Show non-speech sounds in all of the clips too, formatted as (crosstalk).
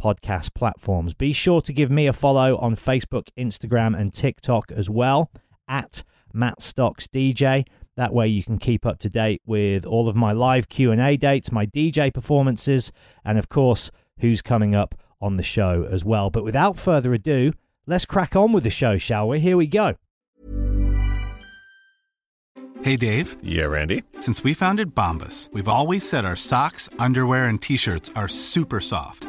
podcast platforms. Be sure to give me a follow on Facebook, Instagram, and TikTok as well at Matt Stocks DJ. That way you can keep up to date with all of my live Q&A dates, my DJ performances, and of course, who's coming up on the show as well. But without further ado, let's crack on with the show, shall we? Here we go. Hey Dave. Yeah, Randy. Since we founded Bombas, we've always said our socks, underwear, and t-shirts are super soft.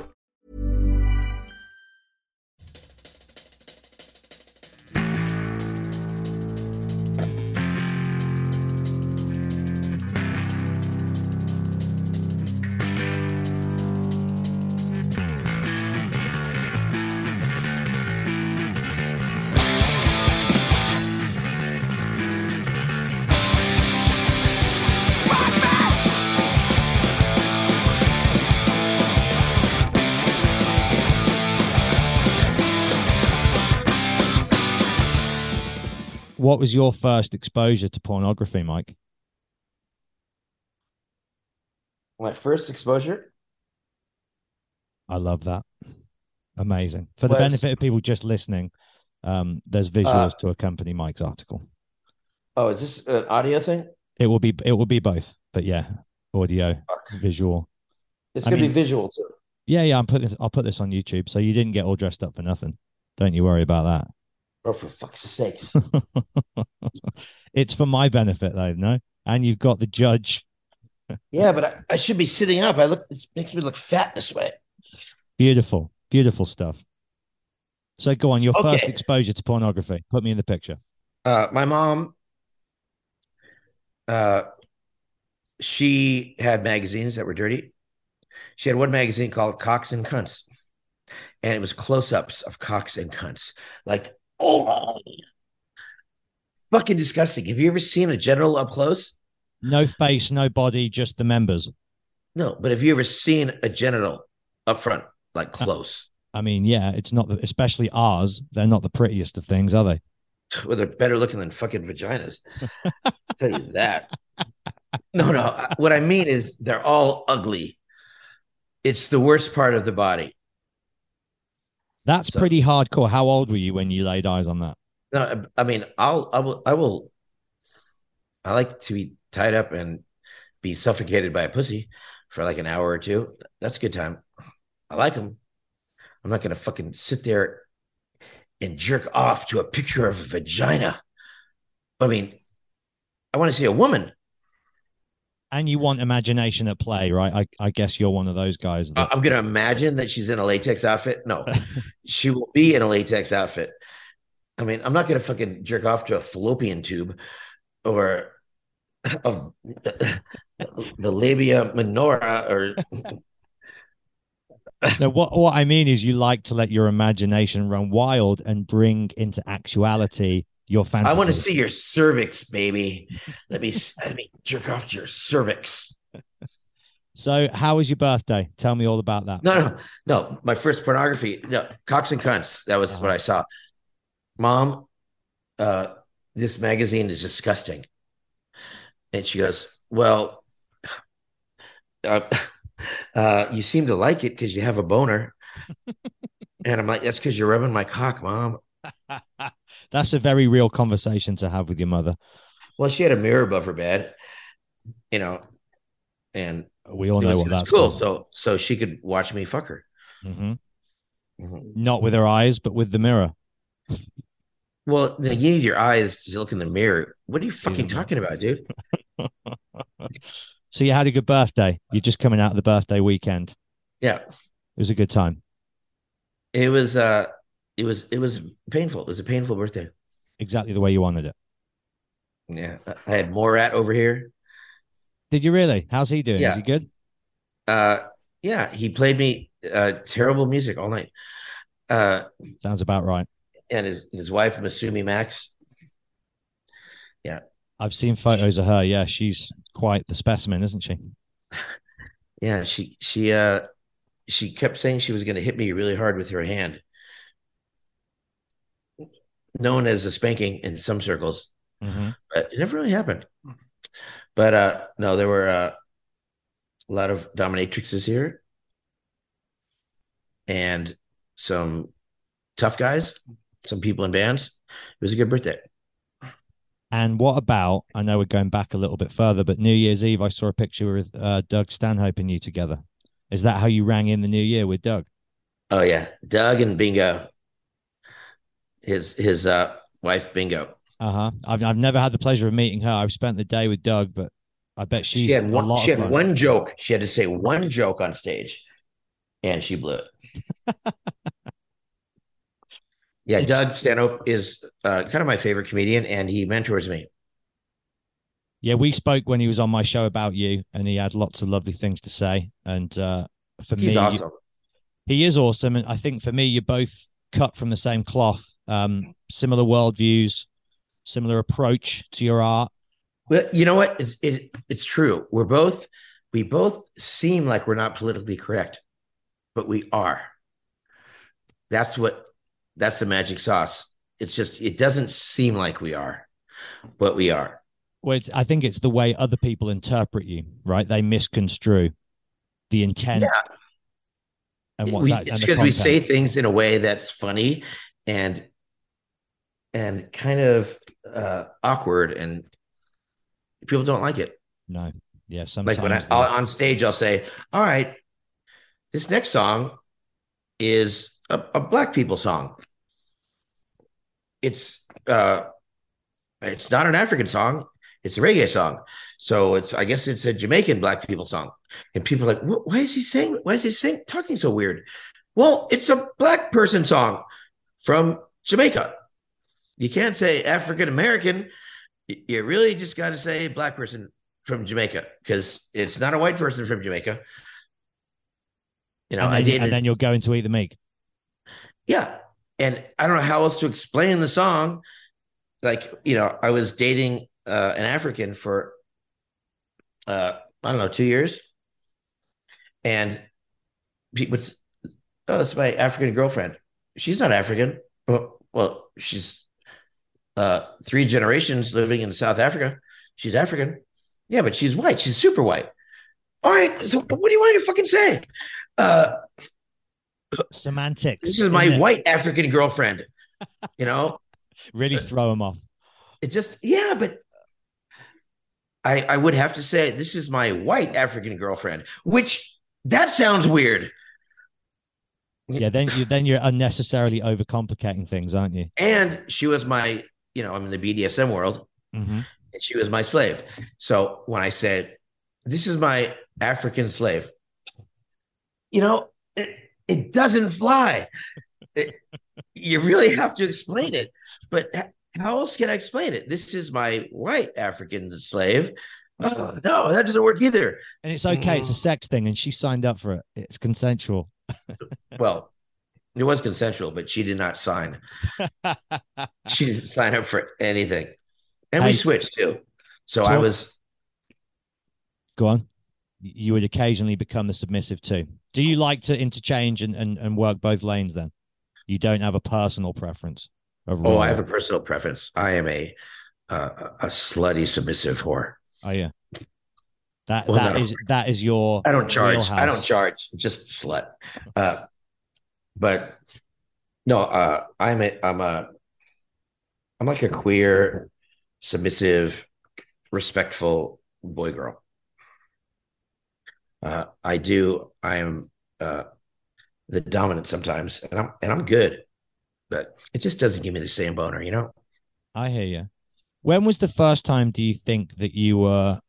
What was your first exposure to pornography, Mike? My first exposure. I love that. Amazing. For the Was- benefit of people just listening, um, there's visuals Uh, to accompany Mike's article. Oh, is this an audio thing? It will be it will be both, but yeah, audio, Fuck. visual. It's I gonna mean- be visual too. Yeah, yeah. I'm putting this, I'll put this on YouTube, so you didn't get all dressed up for nothing. Don't you worry about Oh, for fuck's sakes! that. (laughs) it's for my benefit, though. No, and you've got the judge. yeah, but I, I should be sitting up. I look. It makes me look fat this way. Beautiful, beautiful stuff. So go on. Your first exposure to pornography. Put me in the picture. Uh, my mom. Uh, she had magazines that were dirty. She had one magazine called Cocks and Cunts, and it was close-ups of cocks and cunts. Like, oh, fucking disgusting. Have you ever seen a genital up close? No face, no body, just the members. No, but have you ever seen a genital up front, like uh, close? I mean, yeah, it's not the, especially ours. They're not the prettiest of things, are they? (laughs) Well, they're better looking than fucking vaginas. I'll (laughs) tell you that. No, no. What I mean is they're all ugly. It's the worst part of the body. That's So- pretty hardcore. How old were you when you laid eyes on that? No, I mean, I'll, I will, I will. I like to be tied up and be suffocated by a pussy for like an hour or two. That's a good time. I like them. I'm not gonna fucking sit there and jerk off to a picture of a vagina. I mean, I want to see a woman. And you want imagination at play, right? I, I guess you're one of those guys. That, I'm gonna imagine that she's in a latex outfit. No, (laughs) she will be in a latex outfit. I mean, I'm not gonna fucking jerk off to a fallopian tube or of the labia minora or (laughs) no, what what I mean is you like to let your imagination run wild and bring into actuality your fantasy. I want to see your cervix, baby. Let me let me jerk off to your cervix. So, how was your birthday? Tell me all about that. No, no, no. My first pornography, no, cocks and cunts. That was what I saw. Mom, uh, this magazine is disgusting. And she goes, Well, uh, (laughs) uh, you seem to like it because you have a boner. (laughs) and I'm like, that's because you're rubbing my cock, mom. (laughs) That's a very real conversation to have with your mother. Well, she had a mirror above her bed, you know, and We all know what that's cool. for. So, so she could watch me fuck her. Mhm. Mhm. Not with her eyes, but with the mirror. Well, you need your eyes to look in the mirror. What are you fucking talking about, dude? (laughs) So you had a good birthday. You're just coming out of the birthday weekend. Yeah, It was a good time. it was. uh It was. It was painful. It was a painful birthday. Exactly the way you wanted it. Yeah, I had Morat over here. Did you really? How's he doing? Is he good? Uh, yeah, he played me uh terrible music all night. Uh, Sounds about right. and his his wife Masumi Max. Yeah, I've seen photos of her. Yeah, she's quite the specimen, isn't she? (laughs) Yeah, she she uh she kept saying she was going to hit me really hard with her hand. Known as a spanking in some circles, Mm-hmm. but it never really happened. But uh no, there were uh, a lot of dominatrixes here and some tough guys, some people in bands. It was a good birthday. And what about? I know we're going back a little bit further, but New Year's Eve, I saw a picture with uh, Doug Stanhope and you together. Is that how you rang in the new year with Doug? Oh yeah, Doug and Bingo. His his uh wife Bingo. Uh huh. I've I've never had the pleasure of meeting her. I've spent the day with Doug, but I bet she's she had one. She had fun. one joke. She had to say one joke on stage, and she blew it. (laughs) yeah, It's- Doug Stanhope is uh, kind of my favorite comedian, and he mentors me. Yeah, we spoke when he was on my show about you, and he had lots of lovely things to say. And uh, for He's me, awesome. he is awesome. And I think for me, you're both cut from the same cloth, um, similar worldviews, similar approach to your art. Well, you know what? It's it, it's true. We're both we both seem like we're not politically correct, but we are. That's what that's the magic sauce. It's just it doesn't seem like we are, but we are. Well, it's, I think it's the way other people interpret you, right? They misconstrue the intent. Yeah. And what's we, that? it's because we say things in a way that's funny and and kind of uh awkward and people don't like it No. Yeah. Sometimes. like when I, I'll, on stage i'll say all right this next song is a, a black people song it's uh it's not an african song it's a reggae song so it's i guess it's a jamaican black people song and people are like why is he saying why is he saying talking so weird well it's a black person song from jamaica you can't say african american you really just got to say black person from jamaica because it's not a white person from jamaica you know and, i then, dated and then you're going to eat the meat. yeah. And I don't know how else to explain the song. Like, you know, I was dating uh, an African for, uh, I don't know, two years. And people, would oh, that's my African girlfriend. She's not African. Well, well she's uh, three generations living in South Africa. She's African. Yeah, but she's white. She's super white. All right. So what do you want to fucking say? Uh, Semantics. this is my it? white African girlfriend. You know, (laughs) Really throw them off. it just yeah, but I I would have to say this is my white African girlfriend, which that sounds weird. Yeah. Then you then you're unnecessarily overcomplicating things, aren't you? And she was my, you know, I'm in the BDSM world, Mm-hmm. and she was my slave. So when I said, "This is my African slave," you know, it, it doesn't fly. It- you really have to explain it. But how else can I explain it? This is my white African slave. Oh, no, that doesn't work either. And it's okay. Mm. It's a sex thing, and she signed up for it. It's consensual. (laughs) Well, it was consensual, but she did not sign. (laughs) She didn't sign up for anything. And we switched too. So So- I was Go on. You would occasionally become the submissive too. Do you like to interchange and, and, and work both lanes then? You don't have a personal preference of Oh. I have a personal preference. I am a uh, a slutty submissive whore. Oh yeah. That Well, that is that is your. I don't charge. I don't charge. Just slut. Uh, but no, uh, I'm a, I'm a, I'm like a queer, submissive, respectful boy girl. Uh, I do. I am uh, the dominant sometimes, and I'm and I'm good, but it just doesn't give me the same boner, you know. I hear you. When was the first time do you think that you were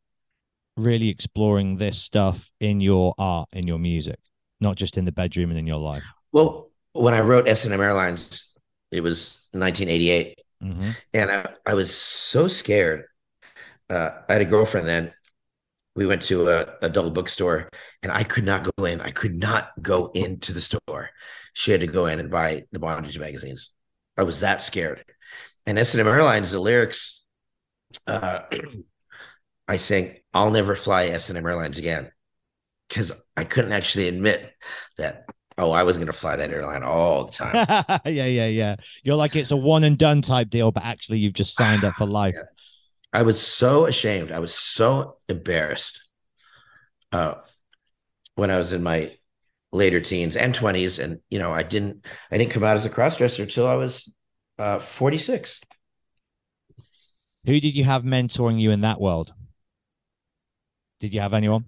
really exploring this stuff in your art, in your music, not just in the bedroom and in your life? Well, when I wrote S and M Airlines, it was 1988. hmm and I, I was so scared. Uh, I had a girlfriend then. We went to a, adult bookstore, and I could not go in. I could not go into the store. She had to go in and buy the bondage magazines. I was that scared. And S&M Airlines, the lyrics, uh, (clears throat) I sang, "I'll never fly S&M Airlines again," because I couldn't actually admit that. Oh, I was going to fly that airline all the time. (laughs) yeah, yeah, yeah. You're like it's a one and done type deal, but actually you've just signed up for (sighs) life. Yeah. I was so ashamed. I was so embarrassed uh, when I was in my later teens and twenties, and you know, I didn't, I didn't come out as a crossdresser until I was uh, forty six. Who did you have mentoring you in that world? Did you have anyone?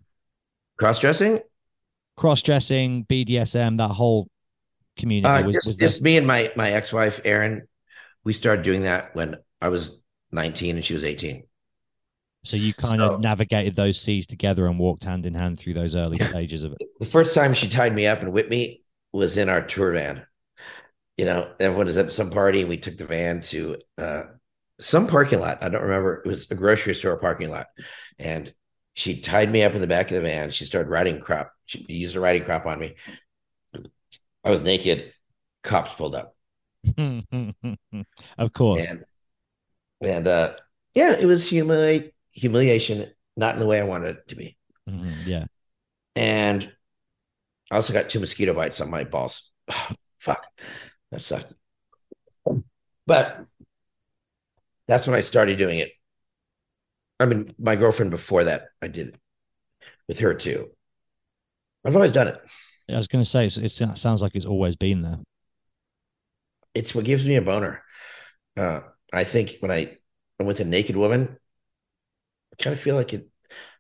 Cross dressing, Cross dressing, BDSM, that whole community uh, was, just, was just me and my my ex wife Erin. We started doing that when I was nineteen and she was eighteen. so you kind so- of navigated those seas together and walked hand in hand through those early stages of it. The first time she tied me up and whipped me was in our tour van. You know, everyone was at some party. And we took the van to uh, some parking lot. I don't remember. It was a grocery store parking lot. And she tied me up in the back of the van. She started riding crop. She used a riding crop on me. I was naked. Cops pulled up. (laughs) of course. And and uh yeah, it was humili- humiliation, not in the way I wanted it to be. Mhm, yeah. And I also got two mosquito bites on my balls. (sighs) fuck. That sucked. But that's when I started doing it. I mean, my girlfriend before that, I did it with her too. I've always done it. I was going to say, it sounds like it's always been there. It's what gives me a boner. Uh, I think when I am with a naked woman, I kind of feel like it,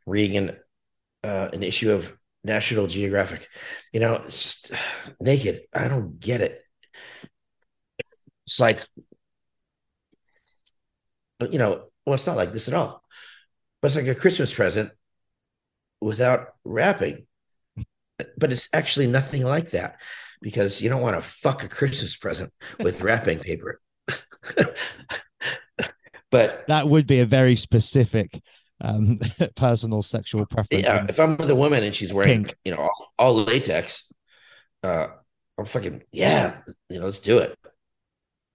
reading an uh, an issue of National Geographic. You know, (sighs) naked. I don't get it. It's like, but you know, well, it's not like this at all. But it's like a Christmas present without wrapping. But it's actually nothing like that because you don't want to fuck a Christmas present with wrapping paper. (laughs) but That would be a very specific um, (laughs) personal sexual preference. yeah, if I'm with a woman and she's wearing, Pink. you know, all, all latex, uh, I'm fucking yeah, you know, let's do it.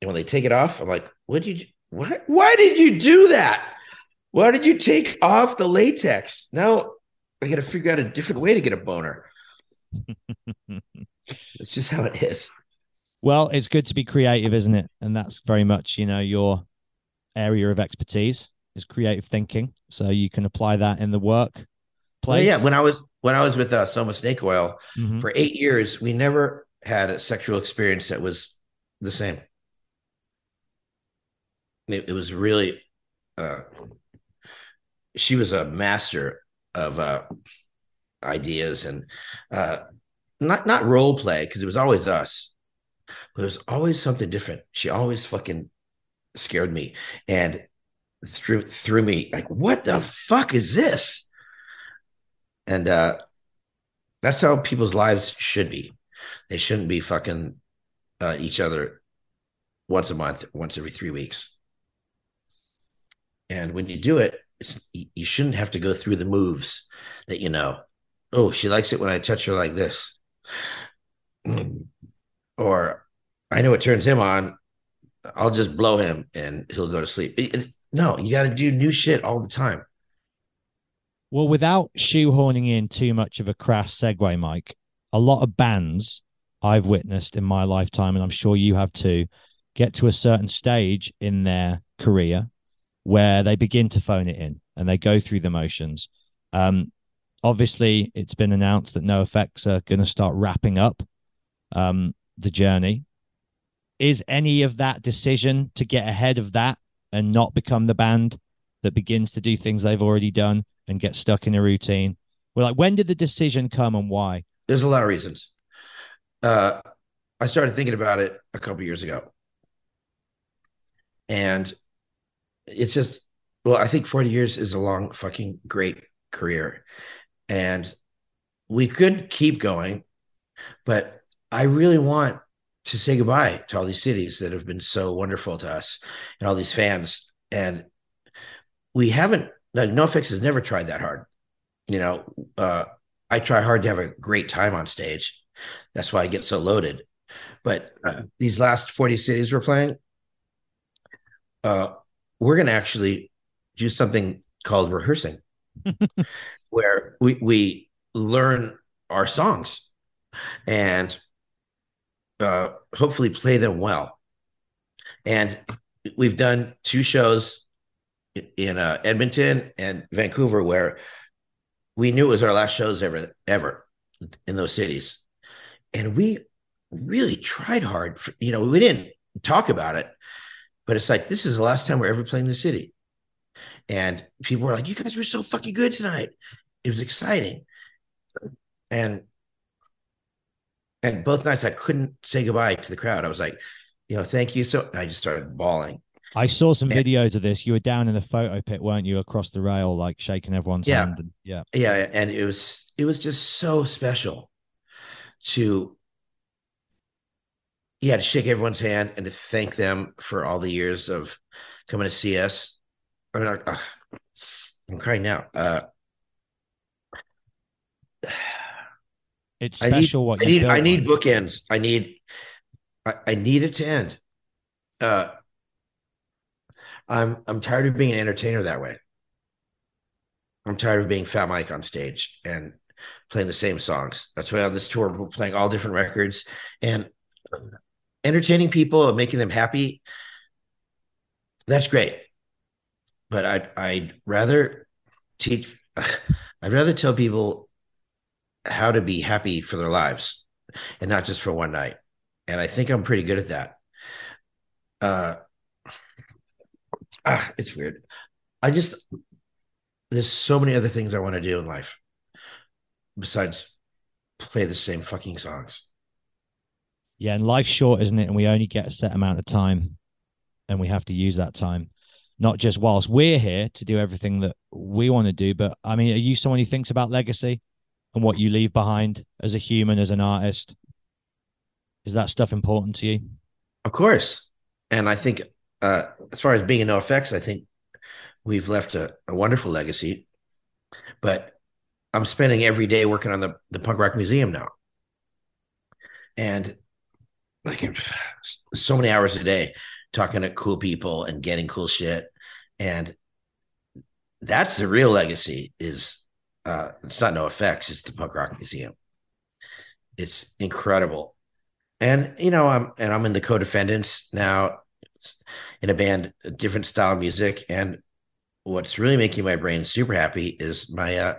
And when they take it off, I'm like, what did you? Why? Why did you do that? Why did you take off the latex? Now I got to figure out a different way to get a boner. (laughs) It's just how it is. Well, it's good to be creative, isn't it? And that's very much, you know, your area of expertise is creative thinking. So you can apply that in the work Well, place. yeah, when I was when I was with uh, Soma Snakeoil Mhm. for eight years, we never had a sexual experience that was the same. It, it was really, uh, she was a master of uh, ideas and uh, not not role play because it was always us, but it was always something different. She always fucking scared me and threw threw me like, what the fuck is this? And uh, that's how people's lives should be. They shouldn't be fucking uh, each other once a month, once every three weeks. And when you do it, you shouldn't have to go through the moves that you know. Oh, she likes it when I touch her like this. Or I know it turns him on. I'll just blow him and he'll go to sleep. No, you got to do new shit all the time. Well, without shoehorning in too much of a crass segue, Mike, a lot of bands I've witnessed in my lifetime, and I'm sure you have too, get to a certain stage in their career where they begin to phone it in and they go through the motions. Um, obviously, it's been announced that NoFX are going to start wrapping up um, the journey. Is any of that decision to get ahead of that and not become the band that begins to do things they've already done and get stuck in a routine? Well, like, when did the decision come and why? There's a lot of reasons. Uh, I started thinking about it a couple years ago, and it's just well, I think 40 years is a long fucking great career, and we could keep going, but I really want to say goodbye to all these cities that have been so wonderful to us and all these fans. And we haven't, like, NoFX has never tried that hard. You know, uh, I try hard to have a great time on stage. That's why I get so loaded. But uh, these last 40 cities we're playing, uh, we're going to actually do something called rehearsing, (laughs) where we, we learn our songs and uh, hopefully play them well. And we've done two shows in uh, Edmonton and Vancouver where we knew it was our last shows ever ever in those cities, and we really tried hard. For, you know, we didn't talk about it, but it's like this is the last time we're ever playing the city, and people were like, "You guys were so fucking good tonight." It was exciting, and and both nights I couldn't say goodbye to the crowd. I was like, you know, thank you. So I just started bawling. I saw some and, videos of this. You were down in the photo pit, weren't you, across the rail, like shaking everyone's yeah, hand? And, yeah, yeah, and it was it was just so special to yeah to shake everyone's hand and to thank them for all the years of coming to see us. I mean, uh, I'm crying now. Uh, It's special I need, what I need. I need bookends. I need. I, I need it to end. Uh, I'm I'm tired of being an entertainer that way. I'm tired of being Fat Mike on stage and playing the same songs. That's why on this tour we're playing all different records and entertaining people and making them happy. That's great, but I'd I'd rather teach. (sighs) I'd rather tell people how to be happy for their lives and not just for one night. And I think I'm pretty good at that. Uh, ah, it's weird. I just, there's so many other things I want to do in life besides play the same fucking songs. Yeah, and life's short, isn't it? And we only get a set amount of time and we have to use that time. Not just whilst we're here to do everything that we want to do, but I mean, are you someone who thinks about legacy? and what you leave behind as a human, as an artist? Is that stuff important to you? Of course. And I think, uh, as far as being in NoFX, I think we've left a, a wonderful legacy. But I'm spending every day working on the, the punk rock museum now. And like so many hours a day talking to cool people and getting cool shit. And that's the real legacy is uh, it's not NoFX, it's the punk rock museum. It's incredible. And you know i'm and i'm in the co-defendants now in a band a different style of music. And what's really making my brain super happy is my uh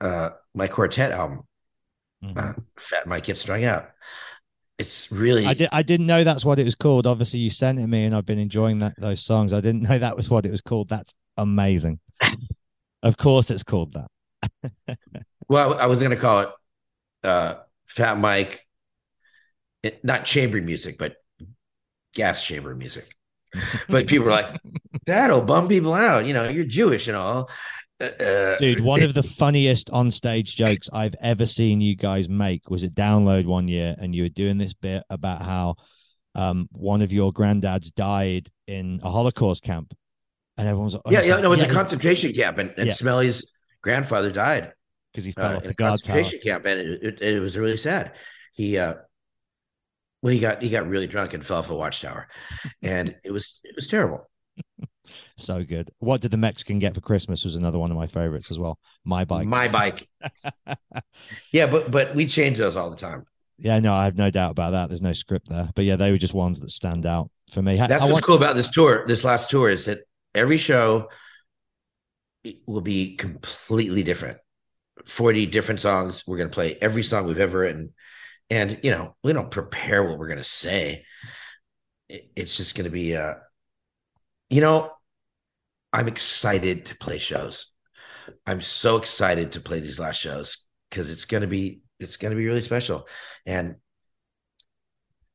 uh my quartet album. Mm-hmm. uh, fat mike gets strung out it's really I, did, I didn't know that's what it was called obviously you sent it me and i've been enjoying that those songs i didn't know that was what it was called that's amazing (laughs) Of course, it's called that. (laughs) well, I was going to call it uh, Fat Mike, it, not chamber music, but gas chamber music. (laughs) but people were like, that'll bum people out. You know, you're Jewish and all. Uh, uh Dude, one of the funniest on-stage jokes I've ever seen you guys make was at Download one year, and you were doing this bit about how um, one of your granddads died in a Holocaust camp, and everyone's like, oh, yeah, yeah, like, no, it's yeah, a concentration camp, and, and yeah. Smelly's grandfather died because he fell uh, off the concentration tower. camp, and it, it, it, was really sad. He, uh, well, he got he got really drunk and fell off a watchtower, and it was it was terrible. So good. What did the Mexican get for Christmas? Was another one of my favorites as well. My bike. My bike. (laughs) yeah, but but we change those all the time. Yeah, no, I have no doubt about that. There's no script there, but yeah, they were just ones that stand out for me. That's I what's want... cool about this tour. This last tour is that every show will be completely different. 40 different songs. We're going to play every song we've ever written. And, you know, we don't prepare what we're going to say. It's just going to be, uh, you know, I'm excited to play shows. I'm so excited to play these last shows because it's going to be, it's going to be really special. And,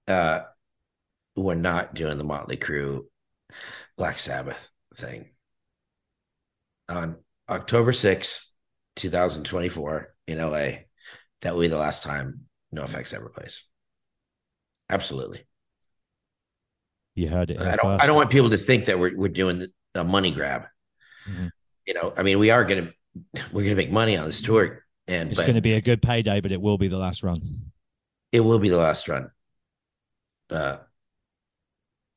uh, we're not doing the Motley Crue Black Sabbath thing. On October 6th, 2024 in LA, that will be the last time NOFX ever plays. Absolutely. You heard it. I don't. I don't want people to think that we're we're doing a money grab. Mm-hmm. You know, I mean, we are gonna we're gonna make money on this tour, and it's going to be a good payday, but it will be the last run. It will be the last run. Uh,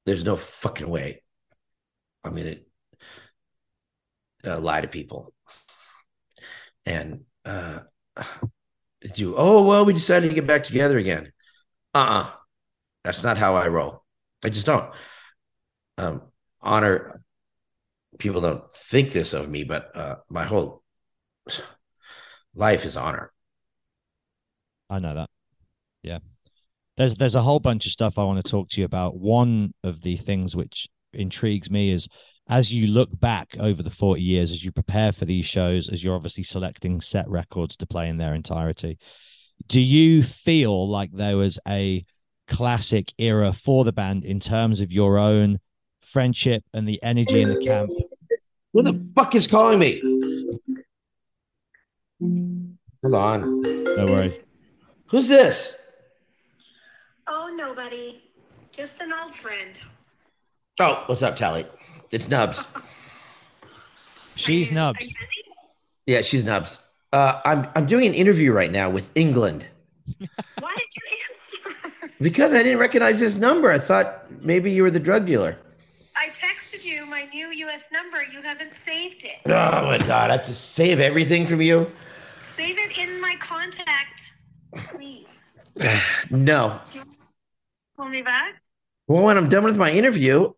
there's no fucking way. I'm gonna uh, lie to people and uh, do oh well we decided to get back together again uh-uh that's not how i roll i just don't um honor people don't think this of me but uh my whole life is honor. I know that. Yeah. There's there's a whole bunch of stuff i want to talk to you about. One of the things which intrigues me is as you look back over the 40 years, as you prepare for these shows, as you're obviously selecting set records to play in their entirety, do you feel like there was a classic era for the band in terms of your own friendship and the energy in the camp? Who the fuck is calling me? Hold on. No worries. Who's this? Oh, nobody. Just an old friend. Oh, what's up, Tally? It's Nubs. (laughs) She's Nubs. Yeah, she's Nubs. Uh, I'm I'm doing an interview right now with England. Why did you answer? Because I didn't recognize this number. I thought maybe you were the drug dealer. I texted you my new U.S. number. You haven't saved it. Oh my god! I have to save everything from you. Save it in my contact, please. (sighs) no. call me back. Well, when I'm done with my interview,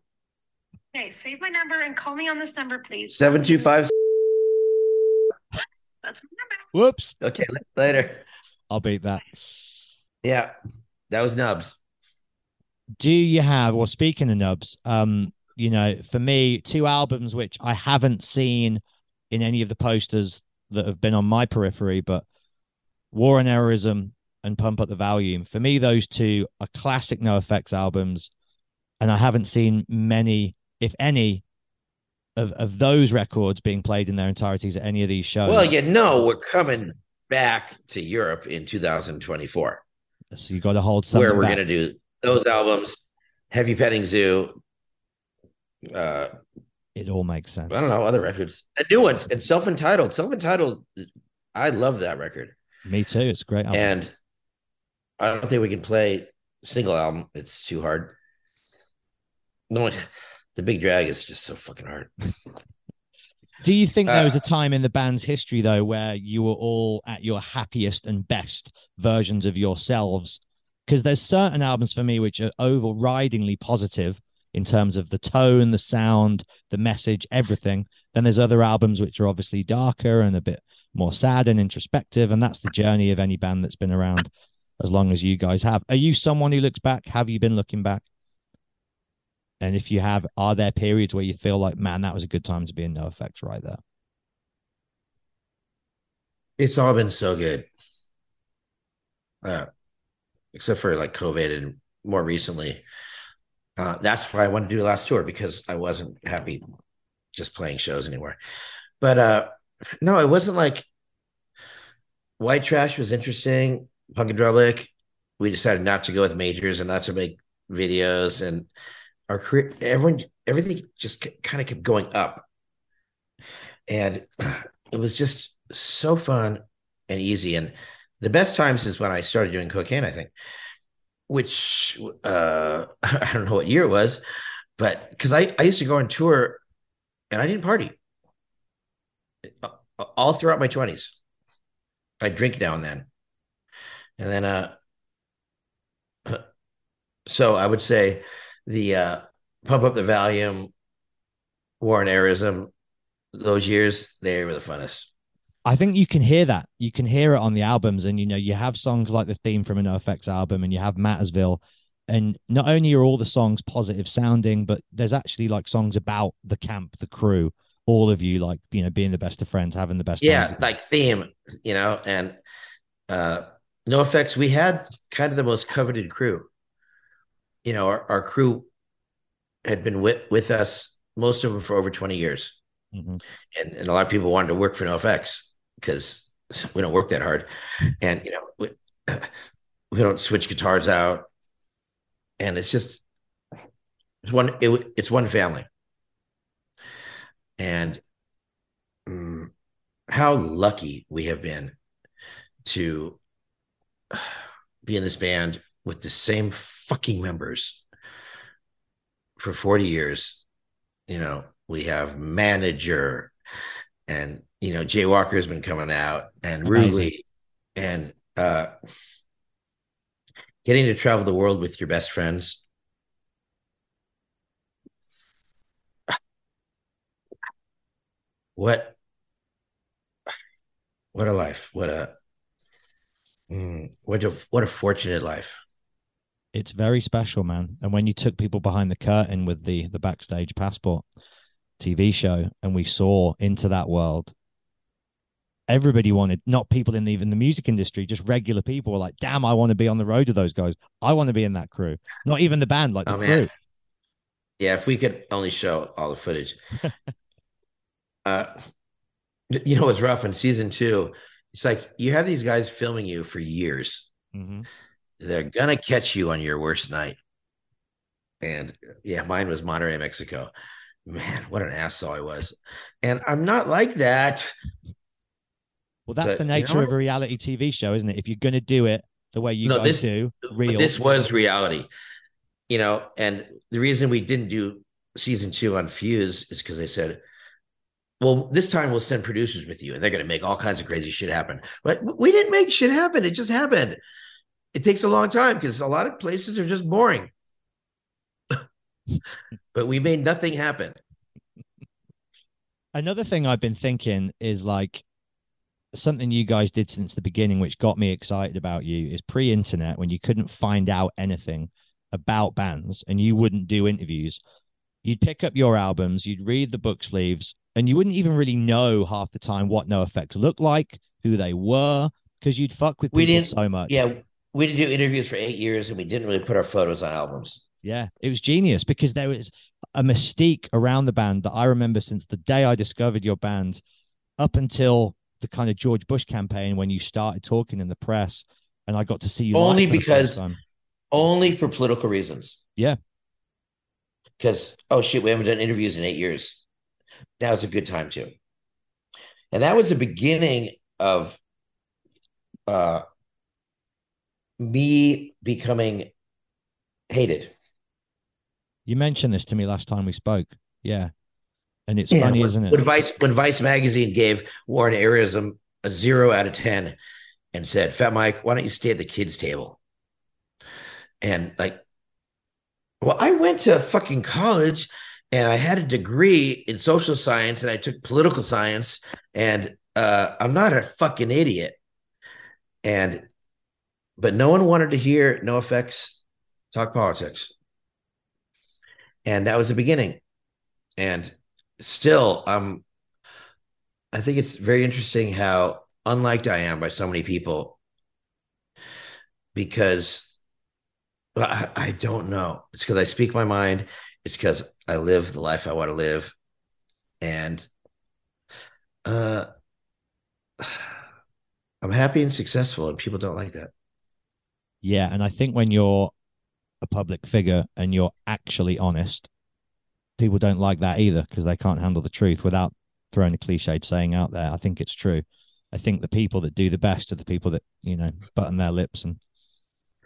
Okay, save my number and call me on this number, please. 725. That's my number. Whoops. Okay, later. I'll beat that. Yeah, that was Nubs. Do you have, well, speaking of Nubs, um, you know, for me, two albums which I haven't seen in any of the posters that have been on my periphery, but War on Errorism and Pump Up the Valuum. For me, those two are classic NoFX albums, and I haven't seen many if any, of, of those records being played in their entireties at any of these shows. Well, you know, we're coming back to Europe in 2024. So you got to hold where we're going to do those albums, Heavy Petting Zoo. Uh, it all makes sense. I don't know other records, and new ones, and self entitled. Self entitled, I love that record. Me too. It's great. Album. And I don't think we can play single album. It's too hard. No, (laughs) the big drag is just so fucking hard. (laughs) Do you think there was a uh, time in the band's history though where you were all at your happiest and best versions of yourselves? Because there's certain albums for me which are overridingly positive in terms of the tone, the sound, the message, everything. Then there's other albums which are obviously darker and a bit more sad and introspective, and that's the journey of any band that's been around as long as you guys have. Are you someone who looks back? Have you been looking back? And if you have, are there periods where you feel like, man, that was a good time to be in NoFX right there? It's all been so good. Uh, except for like COVID and more recently. Uh, that's why I wanted to do the last tour because I wasn't happy just playing shows anymore. But uh, no, it wasn't like White Trash was interesting. Punk and Punkadelic, we decided not to go with majors and not to make videos and our career, everyone, everything just kind of kept going up. And it was just so fun and easy. And the best times is when I started doing cocaine, I think, which uh, (laughs) I don't know what year it was, but because I, I used to go on tour and I didn't party all throughout my 20s. I drink now and then. And then, uh, (laughs) so I would say the uh, pump up the valuum, War on Errorism, those years they were the funnest. I think you can hear that. You can hear it on the albums, and you know, you have songs like the theme from an NoFX album, and you have Mattersville, and not only are all the songs positive sounding, but there's actually like songs about the camp, the crew, all of you, like you know, being the best of friends, having the best. Yeah, like theme, you know, and uh NoFX. We had kind of the most coveted crew. You know, our, our crew had been with, with us, most of them for over 20 years. Mhm. And, and a lot of people wanted to work for NoFX because we don't work that hard. And, you know, we, we don't switch guitars out. And it's just, it's one, it, it's one family. And mm, how lucky we have been to be in this band with the same fucking members for 40 years. You know, we have manager and you know, Jay Walker has been coming out and. Rugley and uh getting to travel the world with your best friends. What what a life. What a mm, what a what a fortunate life. it's very special, man. And when you took people behind the curtain with the the backstage passport TV show, and we saw into that world, everybody wanted not people in the, even the music industry, just regular people were like, "Damn, I want to be on the road with those guys. I want to be in that crew." Not even the band, like the Oh, crew. man. Yeah, if we could only show all the footage. (laughs) uh you know it's rough in season two? It's like you have these guys filming you for years. Mhm. They're gonna catch you on your worst night. And yeah, mine was Monterrey, Mexico. Man, what an asshole I was. And I'm not like that. Well, that's But, the you know nature of a reality TV show, isn't it? If you're going to do it the way you No, guys this- do, real. this was reality. You know, and the reason we didn't do season two on Fuse is because they said, well, this time we'll send producers with you and they're going to make all kinds of crazy shit happen. But we didn't make shit happen. It just happened. It takes a long time because a lot of places are just boring. (laughs) but we made nothing happen. Another thing I've been thinking is like something you guys did since the beginning, which got me excited about you, is pre-internet when you couldn't find out anything about bands and you wouldn't do interviews. You'd pick up your albums, you'd read the book sleeves, and you wouldn't even really know half the time what NoFX looked like, who they were, because you'd fuck with people We didn't- so much. Yeah. We didn't do interviews for eight years and we didn't really put our photos on albums. Yeah, it was genius because there was a mystique around the band that I remember since the day I discovered your band up until the kind of George Bush campaign when you started talking in the press and I got to see you Only for the first because- Only for political reasons. Yeah. because oh shit, we haven't done interviews in eight years. Now it's a good time to. And that was the beginning of uh me becoming hated. you mentioned this to me last time we spoke. Yeah. And it's Yeah, funny, when, isn't it? When Vice when Vice magazine gave War on Errorism a zero out of ten and said, Fat Mike, why don't you stay at the kids' table? And like, well, I went to fucking college and I had a degree in social science and I took political science and uh, I'm not a fucking idiot. And but no one wanted to hear NoFX talk politics. And that was the beginning. And still, um, I think it's very interesting how unliked I am by so many people because I, I don't know. It's because I speak my mind. It's because I live the life I want to live, and uh, (sighs) I'm happy and successful, and people don't like that. Yeah, and I think when you're a public figure and you're actually honest, people don't like that either because they can't handle the truth without throwing a cliched saying out there. I think it's true. I think the people that do the best are the people that, you know, button their lips and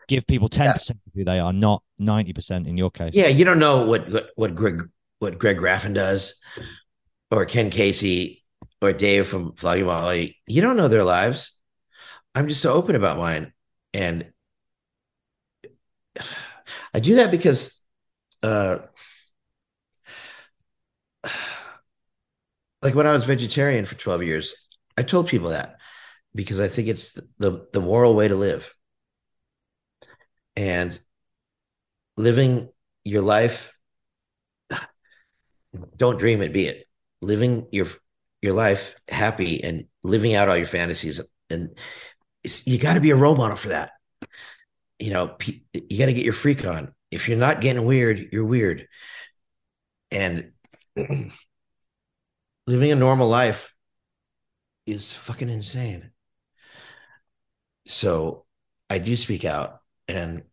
give people 10% of who they are, not 90% in your case. Yeah, you don't know what what, what Greg what Greg Graffin does, or Ken Casey, or Dave from Flogging Molly. You don't know their lives. I'm just so open about mine, and (sighs) I do that because, uh, like when I was vegetarian for 12 years, I told people that because I think it's the the moral way to live. And living your life (sighs) don't dream it be it. Living your your life happy and living out all your fantasies and you got to be a role model for that. You know you got to get your freak on. If you're not getting weird you're weird. And (clears throat) living a normal life is fucking insane. So i do speak out and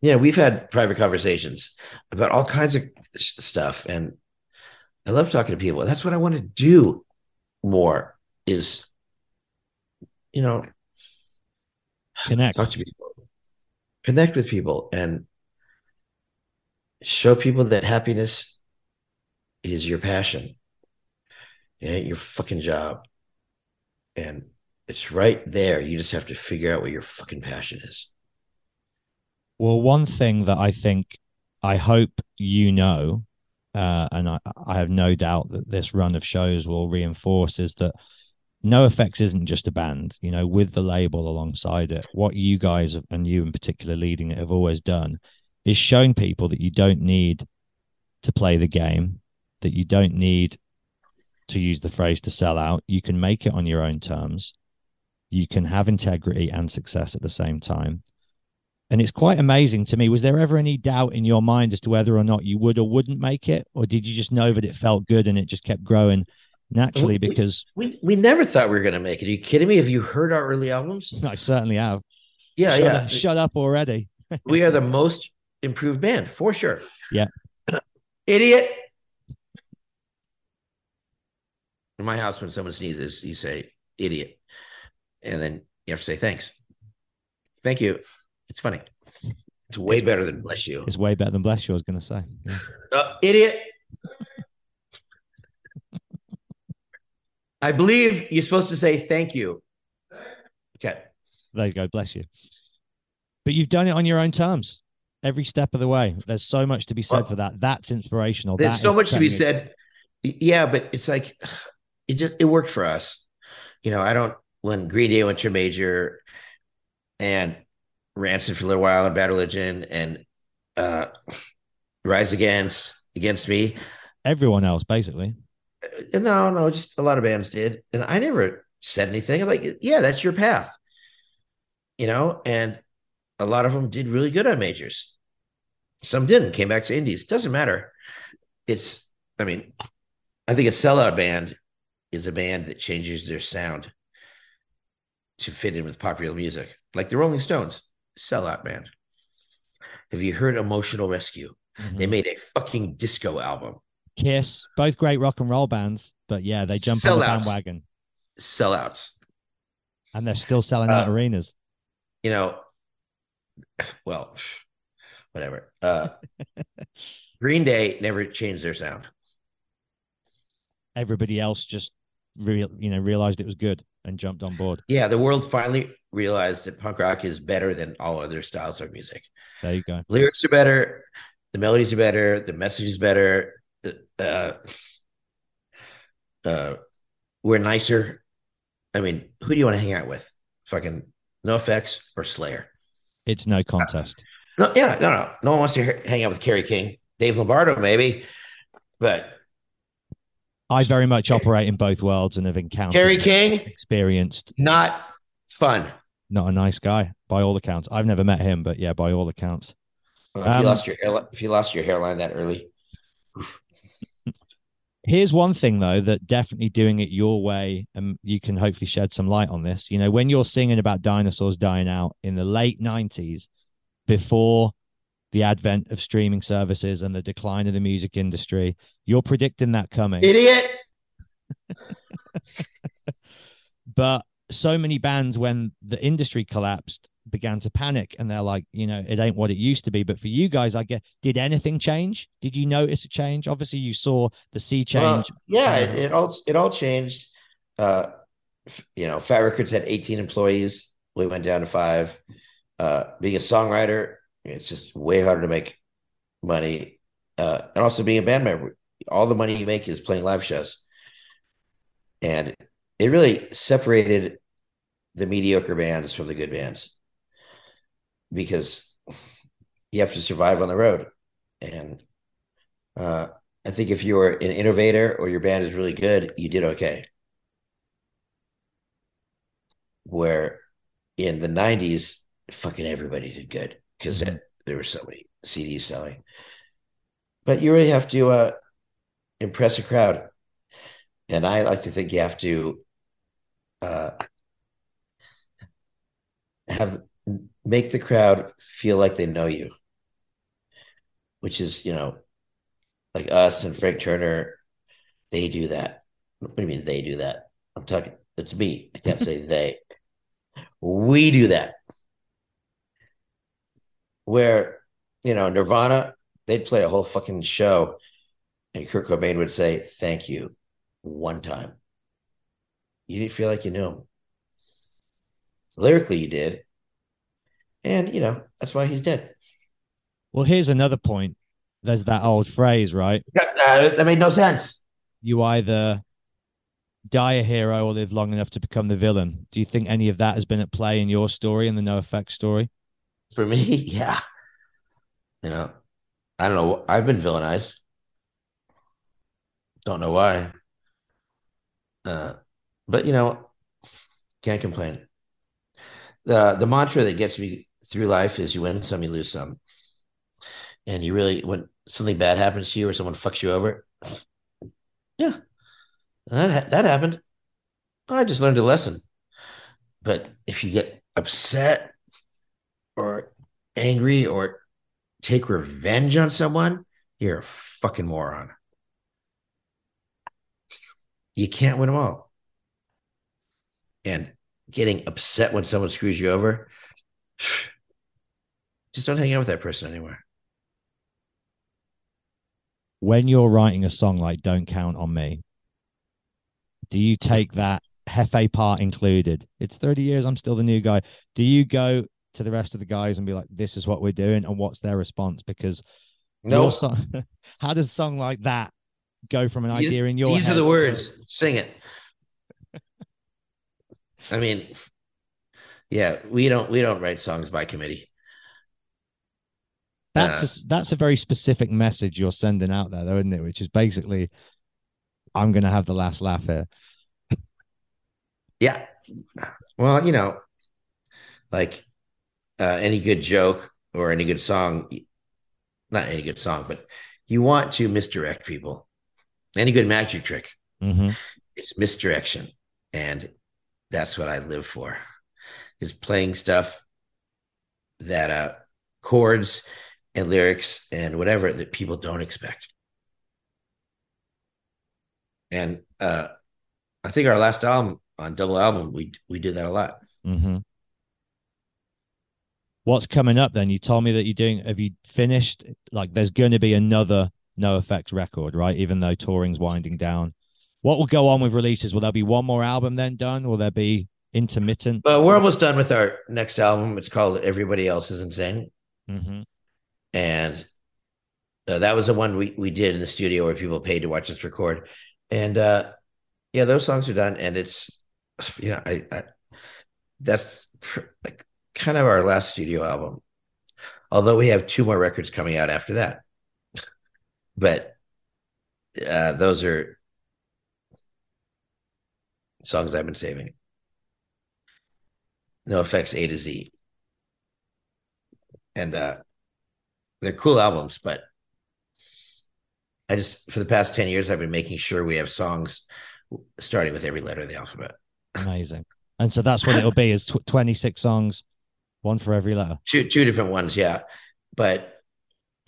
yeah we've had private conversations about all kinds of stuff. And i love talking to people. That's what i want to do more is you know connect. talk to people connect with people and show people that happiness is your passion and your fucking job. And it's right there. You just have to figure out what your fucking passion is. Well one thing that i think i hope you know uh, and I, I have no doubt that this run of shows will reinforce is that NoFX isn't just a band, you know, with the label alongside it. What you guys and you in particular leading it have always done is showing people that you don't need to play the game, that you don't need to use the phrase to sell out. You can make it on your own terms. You can have integrity and success at the same time. And it's quite amazing to me. Was there ever any doubt in your mind as to whether or not you would or wouldn't make it? Or did you just know that it felt good and it just kept growing naturally we, because we we never thought we were going to make it. Are you kidding me? Have you heard our early albums? (laughs) I certainly have. Yeah, shut yeah. Up, shut up already. we are the (laughs) most improved band for sure. Yeah. (clears throat) Idiot. In my house, when someone sneezes, you say idiot. And then you have to say thanks. Thank you. It's funny. It's way it's, better than bless you. It's way better than bless you, I was going to say. Yeah. Uh, idiot. I believe you're supposed to say thank you. Okay. There you go. Bless you. But you've done it on your own terms every step of the way. There's so much to be said well, for that. That's inspirational. There's that so much to be said. Yeah, but it's like it just it worked for us. You know, I don't when Green Day went to major and Rancid for a little while and Bad Religion and uh Rise Against Against Me. Everyone else, basically. Uh, no, no, just a lot of bands did. And I never said anything. I'm like, yeah, that's your path. You know, and a lot of them did really good on majors. Some didn't, came back to indies. Doesn't matter. It's, I mean, I think a sellout band is a band that changes their sound to fit in with popular music, like the Rolling Stones, sellout band. Have you heard Emotional Rescue? Mm-hmm. They made a fucking disco album. Kiss, both great rock and roll bands, but yeah, they jump Sellouts. on the bandwagon. Sellouts. And they're still selling out uh, arenas. You know, well, whatever. Uh, (laughs) Green Day never changed their sound. Everybody else just real, you know, realized it was good and jumped on board. Yeah, the world finally realized that punk rock is better than all other styles of music. There you go. Lyrics are better, the melodies are better, the message is better. Uh, uh, we're nicer. I mean, who do you want to hang out with? Fucking NOFX or Slayer? It's no contest. Uh, no, yeah, no, no. No one wants to hang out with Kerry King, Dave Lombardo, maybe, but I very much operate in both worlds and have encountered Kerry King, experienced, not fun, not a nice guy by all accounts. I've never met him, but yeah, by all accounts. Well, if um, you lost your hairline, if you lost your hairline that early. (laughs) Here's one thing though that definitely doing it your way, and you can hopefully shed some light on this. You know, when you're singing about dinosaurs dying out in the late '90s, before the advent of streaming services and the decline of the music industry, you're predicting that coming. Idiot. (laughs) but so many bands, when the industry collapsed, began to panic and they're like, you know, it ain't what it used to be. But for you guys, I get, did anything change? Did you notice a change? Obviously, you saw the sea change. yeah, it, it, all it all changed. Uh, you know, Fat Wreck Chords had 18 employees. We went down to five. Uh, being a songwriter, it's just way harder to make money. Uh, and also being a band member, all the money you make is playing live shows. And it really separated the mediocre bands from the good bands because you have to survive on the road. And uh, I think if you were an innovator or your band is really good, you did okay. Where in the 90s, fucking everybody did good because mm-hmm. there were so many CDs selling. But you really have to uh, impress a crowd. And I like to think you have to uh, have make the crowd feel like they know you, which is, you know, like us and Frank Turner, they do that. What do you mean they do that? I'm talking, it's me. I can't say (laughs) they. We do that. Where, you know, Nirvana, they'd play a whole fucking show and Kurt Cobain would say, thank you one time. You didn't feel like you knew him. Lyrically, you did. And, you know, that's why he's dead. Well, here's another point. There's that old phrase, right? (laughs) Uh, that made no sense. You either die a hero or live long enough to become the villain. Do you think any of that has been at play in your story and the NoFX story? For me, (laughs) yeah. You know, I don't know. I've been villainized. Don't know why. Uh, but you know, can't complain. The the mantra that gets me through life is you win some, you lose some. And you really when something bad happens to you or someone fucks you over, yeah, that that happened. I just learned a lesson. But if you get upset or angry or take revenge on someone, you're a fucking moron. You can't win them all. And getting upset when someone screws you over, (sighs) just don't hang out with that person anymore. When you're writing a song like Don't Count on Me, do you take that Hefe part included? It's 30 years, I'm still the new guy. Do you go to the rest of the guys and be like, this is what we're doing? And what's their response? Because no, song, (laughs) how does a song like that go from an idea in your these are the words. To... sing it. (laughs) I mean yeah we don't we don't write songs by committee. That's uh, a, that's a very specific message you're sending out there though isn't it? Which is basically i'm gonna have the last laugh here. Yeah. Well you know like uh, any good joke or any good song not any good song but you want to misdirect people any good magic trick. Mm-hmm. It's misdirection. And that's what I live for is playing stuff that uh chords and lyrics and whatever that people don't expect. And uh I think our last album on double album we we did that a lot. Mm-hmm. What's coming up then? You told me that you're doing. Have you finished? Like, there's going to be another NOFX record, right? Even though touring's winding down. What will go on with releases? Will there be one more album then done? Will there be intermittent? Well, we're almost done with our next album. It's called Everybody Else is Insane. Mm-hmm. And uh, that was the one we, we did in the studio where people paid to watch us record. And uh, yeah, those songs are done. And it's, you know, I, I that's pr- like kind of our last studio album. Although we have two more records coming out after that but uh, those are songs I've been saving. NoFX A to Z. And uh, they're cool albums, but I just, for the past 10 years, I've been making sure we have songs starting with every letter of the alphabet. Amazing. And so that's what it'll be is tw- 26 songs, one for every letter. Two, two different ones. Yeah. But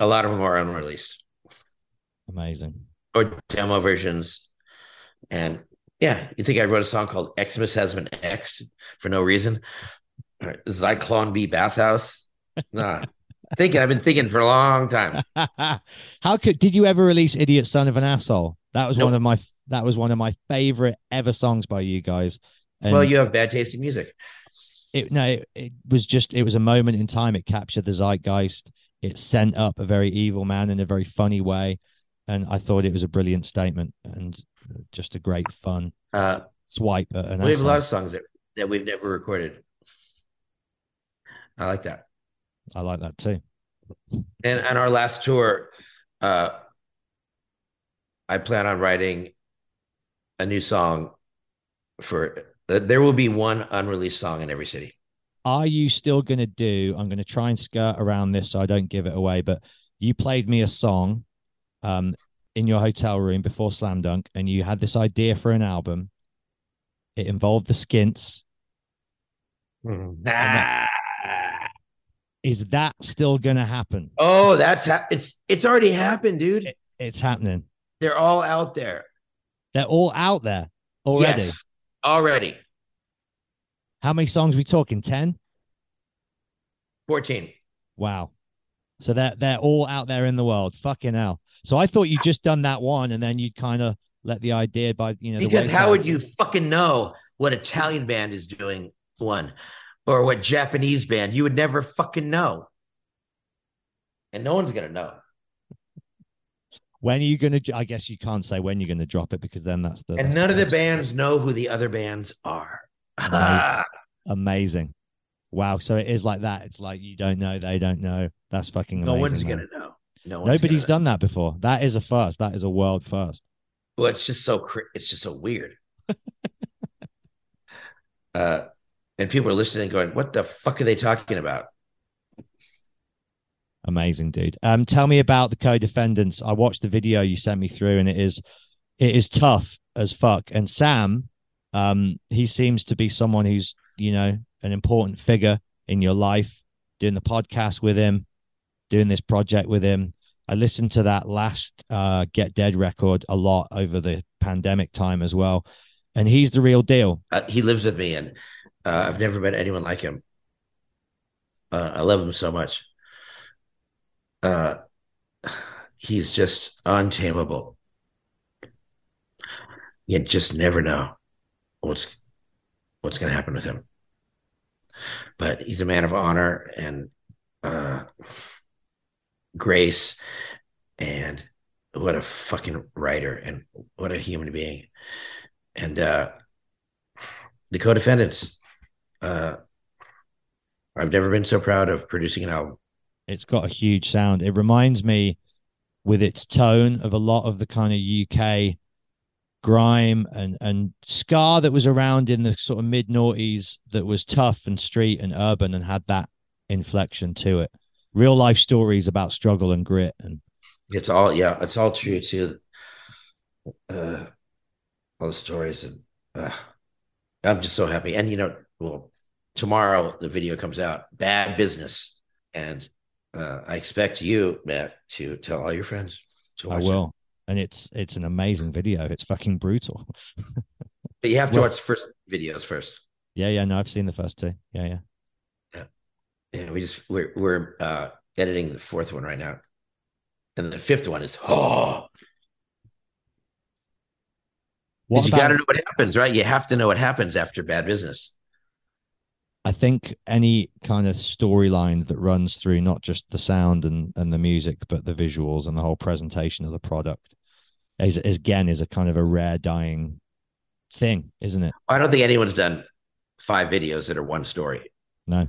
a lot of them are unreleased. Amazing. Or demo versions. And yeah, you think I wrote a song called Xmas has been Xed for no reason? Or Zyklon B Bathhouse? Nah. (laughs) thinking, I've been thinking for a long time. (laughs) How could did you ever release Idiot Son of an Asshole? That was nope. one of my that was one of my favorite ever songs by you guys. And well, you have bad taste in music. It no, it, it was just it was a moment in time. It captured the zeitgeist. It sent up a very evil man in a very funny way and I thought it was a brilliant statement and just a great fun. Uh, swipe we have a lot of songs that, that we've never recorded. I like that. I like that too. And on our last tour, uh, I plan on writing a new song for. uh, There will be one unreleased song in every city. Are you still going to do? I'm going to try and skirt around this so I don't give it away. But you played me a song, um, in your hotel room before Slam Dunk, and you had this idea for an album. It involved the Skints. Ah. Is that still going to happen? Oh, that's ha- it's it's already happened, dude. It- it's happening. They're all out there They're all out there already. Yes, already. How many songs we talking? Ten. Fourteen. Wow. So they're they're all out there in the world. Fucking hell. So I thought you just done that one, and then you'd kind of let the idea by you know the Because how would you fucking know what Italian band is doing one or what Japanese band? You would never fucking know. And no one's gonna know. When are you gonna? I guess you can't say when you're gonna drop it because then that's the. And that's none of the bands know who the other bands are. Right. (laughs) Amazing. Wow. So it is like that. It's like you don't know, they don't know. That's fucking amazing. no one's man. gonna know. No Nobody's done that before. That is a first. That is a world first. Well, it's just so it's just so weird. (laughs) uh, and people are listening, going, "What the fuck are they talking about?" Amazing, dude. Um, tell me about the co-defendants. I watched the video you sent me through, and it is, it is tough as fuck. And Sam, um, he seems to be someone who's you know an important figure in your life. Doing the podcast with him, doing this project with him. I listened to that last uh, Get Dead record a lot over the pandemic time as well, and he's the real deal. Uh, he lives with me, and uh, I've never met anyone like him. Uh, I love him so much. Uh, he's just untamable. You just never know what's what's going to happen with him. But he's a man of honor and uh, grace, and what a fucking writer and what a human being. And uh, the co-defendants. Uh, I've never been so proud of producing an album. It's got a huge sound. It reminds me, with its tone, of a lot of the kind of UK grime and and scar that was around in the sort of mid noughties that was tough and street and urban and had that inflection to it. Real life stories about struggle and grit and It's all yeah, it's all true too. Uh, all the stories and uh, I'm just so happy. And you know, well, tomorrow the video comes out. Bad business, and uh, I expect you, Matt, to tell all your friends to I watch it. will. And it's it's an amazing video. It's fucking brutal. But you have to Well- watch the first videos first. Yeah, yeah, no, I've seen the first two. Yeah, yeah. Yeah, we just we're we're uh, editing the fourth one right now, and the fifth one is oh. You got to know what happens, right? You have to know what happens after bad business. I think any kind of storyline that runs through not just the sound and, and the music, but the visuals and the whole presentation of the product is, is again is a kind of a rare dying thing, isn't it? I don't think anyone's done five videos that are one story. No.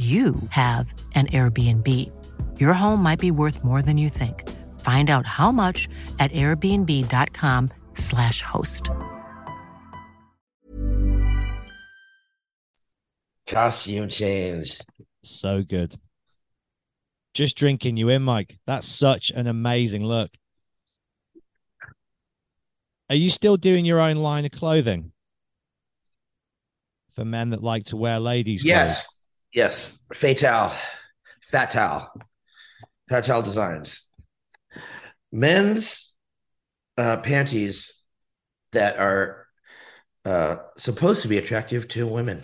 you have an Airbnb. Your home might be worth more than you think. Find out how much at airbnb.com/slash host. Costume change. So good. Just drinking you in, Mike. That's such an amazing look. Are you still doing your own line of clothing for men that like to wear ladies' Yes. clothes? Yes. Fatal. Fatal. Fatal Designs. Men's uh, panties that are uh, supposed to be attractive to women.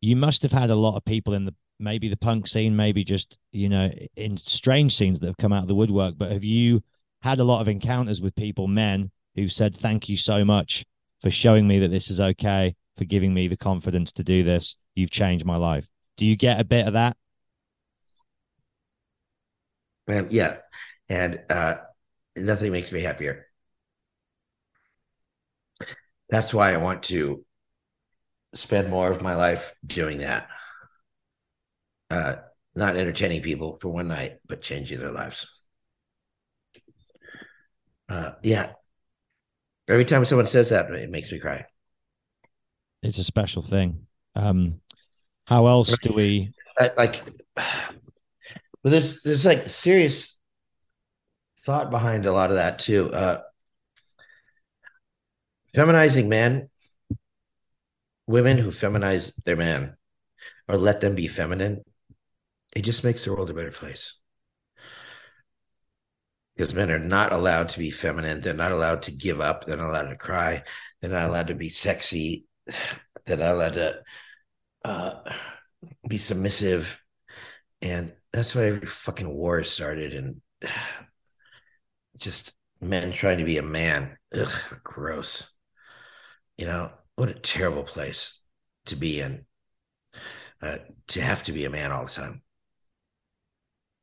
You must have had a lot of people in the maybe the punk scene, maybe just you know in strange scenes that have come out of the woodwork. But have you had a lot of encounters with people, men, who've said thank you so much for showing me that this is okay, for giving me the confidence to do this. You've changed my life. Do you get a bit of that? Man, yeah. And uh, nothing makes me happier. That's why I want to spend more of my life doing that. Uh, not entertaining people for one night, but changing their lives. Uh, yeah. Every time someone says that, it makes me cry. It's a special thing. Um, how else do we? Like, (sighs) but there's there's like serious thought behind a lot of that too. Uh, feminizing men, women who feminize their man, or let them be feminine, it just makes the world a better place. Because men are not allowed to be feminine. They're not allowed to give up. They're not allowed to cry. They're not allowed to be sexy. They're not allowed to uh, be submissive. And that's why every fucking war started. And (sighs) just men trying to be a man. Ugh, gross. You know, what a terrible place to be in. Uh, to have to be a man all the time.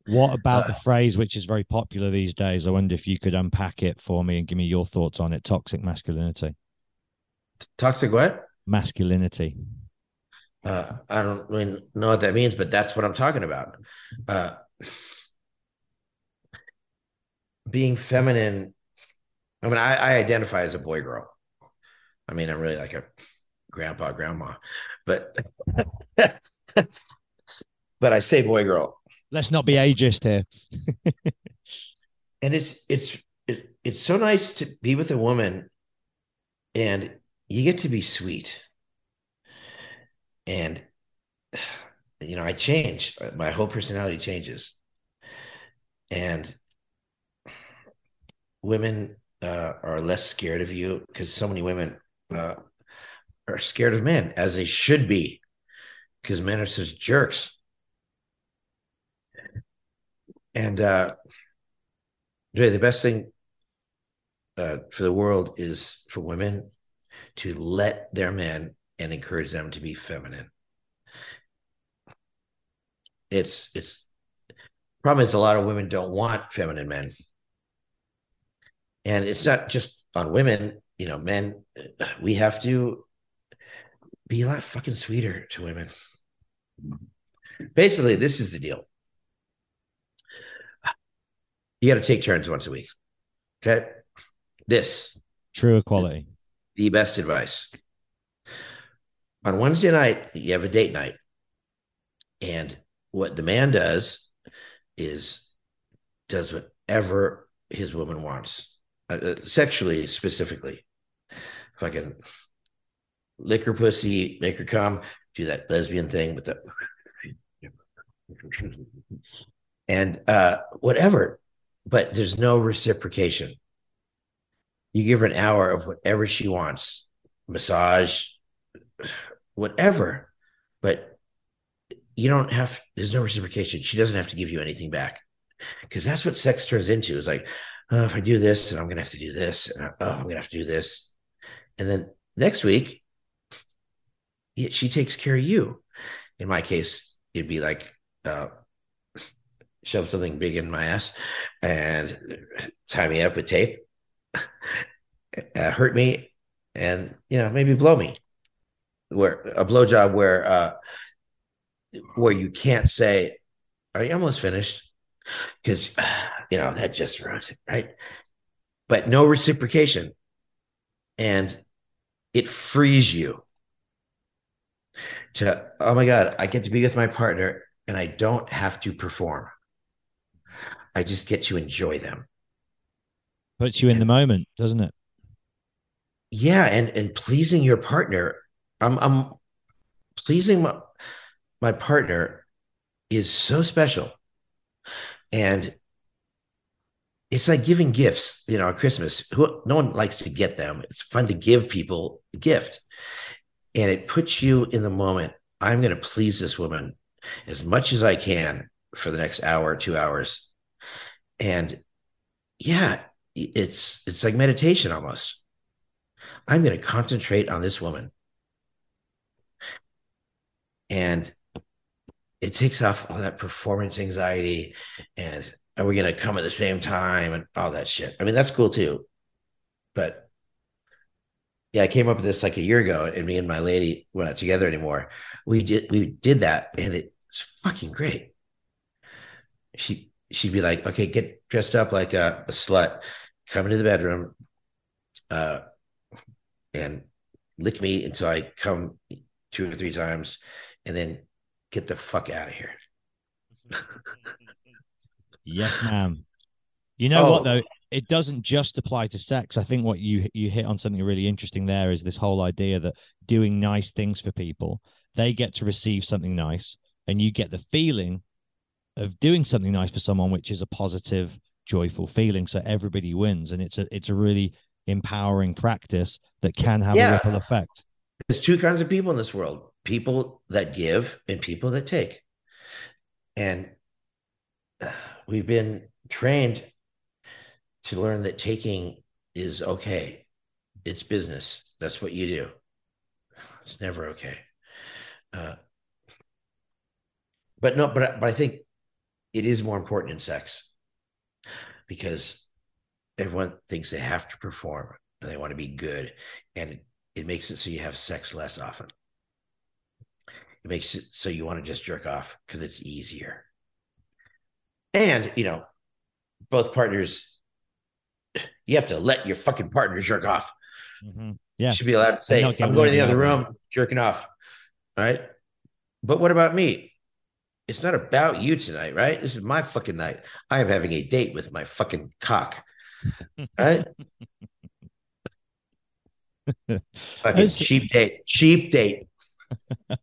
What about the phrase which is very popular these days? I wonder if you could unpack it for me and give me your thoughts on it. Toxic masculinity. Toxic what? Masculinity. Uh, I don't really know what that means, but that's what I'm talking about. Uh, being feminine. I mean, I, I identify as a boy girl. I mean, I'm really like a grandpa, grandma, but (laughs) but I say boy girl. Let's not be ageist here. and it's it's it, it's so nice to be with a woman, and you get to be sweet. And you know, I change. My whole personality changes, and women uh, are less scared of you because so many women uh, are scared of men, as they should be, because men are such jerks. And uh, really, the best thing uh, for the world is for women to let their men and encourage them to be feminine. It's it's problem is a lot of women don't want feminine men, and it's not just on women. You know, men (sighs) we have to be a lot fucking sweeter to women. Basically, this is the deal. You got to take turns once a week. Okay. This true equality. The best advice. On Wednesday night, you have a date night. And what the man does is does whatever his woman wants, uh, sexually specifically. If I can lick her pussy, make her come, do that lesbian thing with the (laughs) and uh whatever but there's no reciprocation you give her an hour of whatever she wants massage whatever but you don't have there's no reciprocation. She doesn't have to give you anything back. Because that's what sex turns into. Is like, oh, if I do this, and I'm gonna have to do this, and oh, I'm gonna have to do this. And then next week, she takes care of you. In my case, it'd be like uh, shove something big in my ass and tie me up with tape, uh, hurt me, and you know maybe blow me. Where a blowjob where uh, where you can't say, "Are you almost finished?" Because (sighs) you know that just ruins it, right? But no reciprocation, and it frees you to oh my god i get to be with my partner and i don't have to perform i just get to enjoy them puts you in and, the moment doesn't it? Yeah and and pleasing your partner i'm i'm pleasing my, my partner is so special. And it's like giving gifts you know at christmas. Who, no one likes to get them. It's fun to give people a gift. And it puts you in the moment. I'm going to please this woman as much as I can for the next hour, two hours. And yeah, it's it's like meditation almost. I'm going to concentrate on this woman. And it takes off all that performance anxiety and are we going to come at the same time and all that shit. I mean, that's cool too. But yeah, I came up with this like a year ago, and me and my lady were not together anymore. We did we did that, and it's fucking great. She she'd be like, "Okay, get dressed up like a, a slut, come into the bedroom, uh, and lick me until I come two or three times, and then get the fuck out of here." yes, ma'am. You know oh. what though? it doesn't just apply to sex. I think what you you hit on something really interesting there is this whole idea that doing nice things for people, they get to receive something nice, and you get the feeling of doing something nice for someone, which is a positive, joyful feeling. So everybody wins, and it's a it's a really empowering practice that can have yeah. a ripple effect. There's two kinds of people in this world: people that give and people that take. And we've been trained to learn that taking is okay. It's business. That's what you do. It's never okay. Uh, but no, but but I think it is more important in sex because everyone thinks they have to perform and they want to be good, and it, it makes it so you have sex less often. It makes it so you want to just jerk off because it's easier. And you know, both partners you have to let your fucking partner jerk off. Mm-hmm. Yeah. You should be allowed to say, I'm going to the other room, jerking off. All right. But what about me? It's not about you tonight, right? This is my fucking night. I am having a date with my fucking cock. (laughs) right? fucking As, cheap date. Cheap date. (laughs)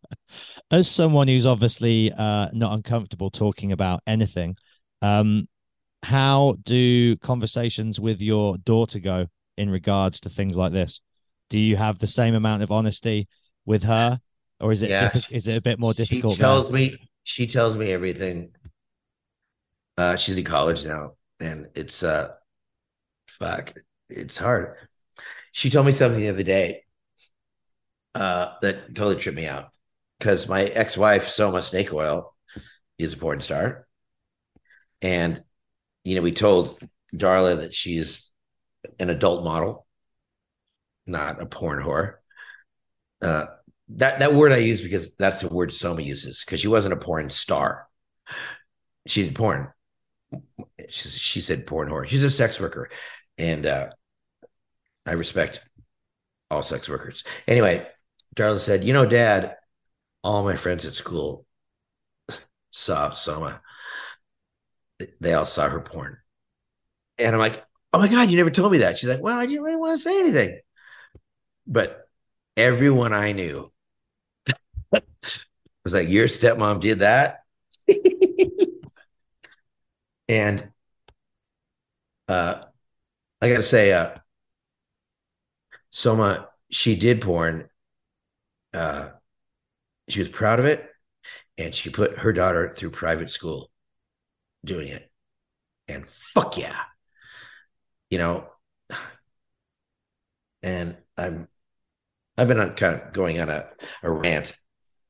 As someone who's obviously uh, not uncomfortable talking about anything, um, how do conversations with your daughter go in regards to things like this? Do you have the same amount of honesty with her, or is it yeah. is it a bit more difficult? She tells now? me she tells me everything. Uh, she's in college now, and it's uh, fuck, it's hard. She told me something the other day, uh, that totally tripped me out because my ex-wife Soma Snakeoil is a porn star, and you know, we told Darla that she's an adult model, not a porn whore. Uh, that that word I use because that's the word Soma uses because she wasn't a porn star. She did porn. She, she said porn whore. She's a sex worker, and uh, I respect all sex workers. Anyway, Darla said, "You know, Dad, all my friends at school saw Soma they all saw her porn. And I'm like, oh my God, you never told me that. She's like, well, I didn't really want to say anything. But everyone I knew was like, your stepmom did that. (laughs) and uh, I got to say, uh, Soma, she did porn. Uh, she was proud of it. and she put her daughter through private school doing it. And fuck yeah. You know, (sighs) and I'm I've been on kind of going on a, a rant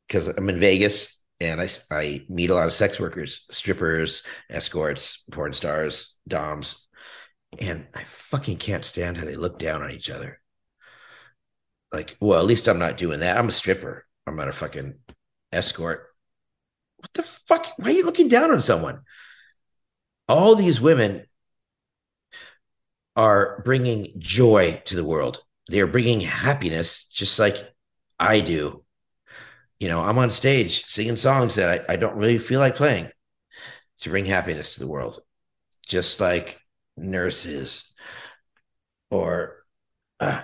because I'm in Vegas and I, I meet a lot of sex workers, strippers, escorts, porn stars, doms, and I fucking can't stand how they look down on each other. Like, well, at least I'm not doing that. I'm a stripper. I'm not a fucking escort. What the fuck? Why are you looking down on someone? All these women are bringing joy to the world. They are bringing happiness, just like I do you know, I'm on stage singing songs that I, I don't really feel like playing to bring happiness to the world, just like nurses or uh,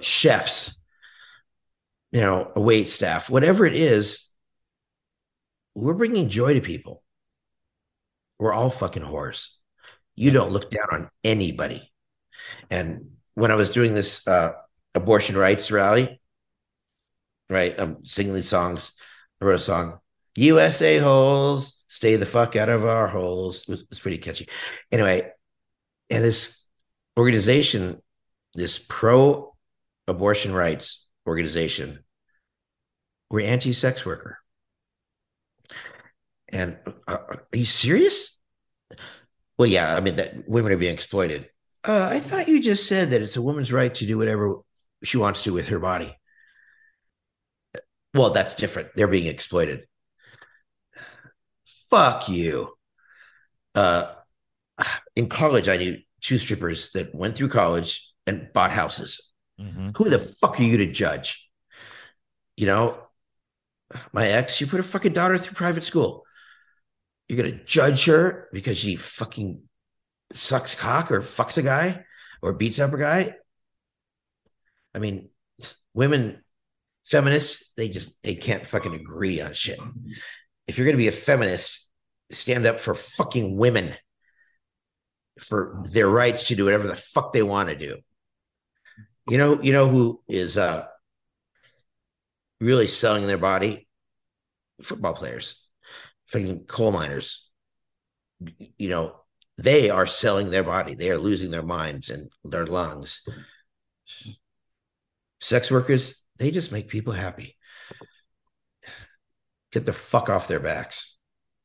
chefs, you know, a wait staff, whatever it is, we're bringing joy to people. We're all fucking whores. You don't look down on anybody. And when I was doing this uh, abortion rights rally, right? I'm singing these songs. I wrote a song, USA holes, stay the fuck out of our holes. It was, it was pretty catchy. Anyway, and this organization, this pro abortion rights organization, we're anti sex worker. And uh, are you serious? Well, yeah, I mean that women are being exploited. Uh, I thought you just said that it's a woman's right to do whatever she wants to with her body. Well, that's different. They're being exploited. Fuck you. Uh, in college, I knew two strippers that went through college and bought houses. Mm-hmm. Who the fuck are you to judge? You know, my ex, you put her fucking daughter through private school. You're gonna judge her because she fucking sucks cock or fucks a guy or beats up a guy. I mean, women feminists, they just they can't fucking agree on shit. If you're gonna be a feminist, stand up for fucking women for their rights to do whatever the fuck they want to do. You know, you know who is uh really selling their body? Football players, fucking coal miners. You know, they are selling their body. They are losing their minds and their lungs. Sex workers, they just make people happy. Get the fuck off their backs.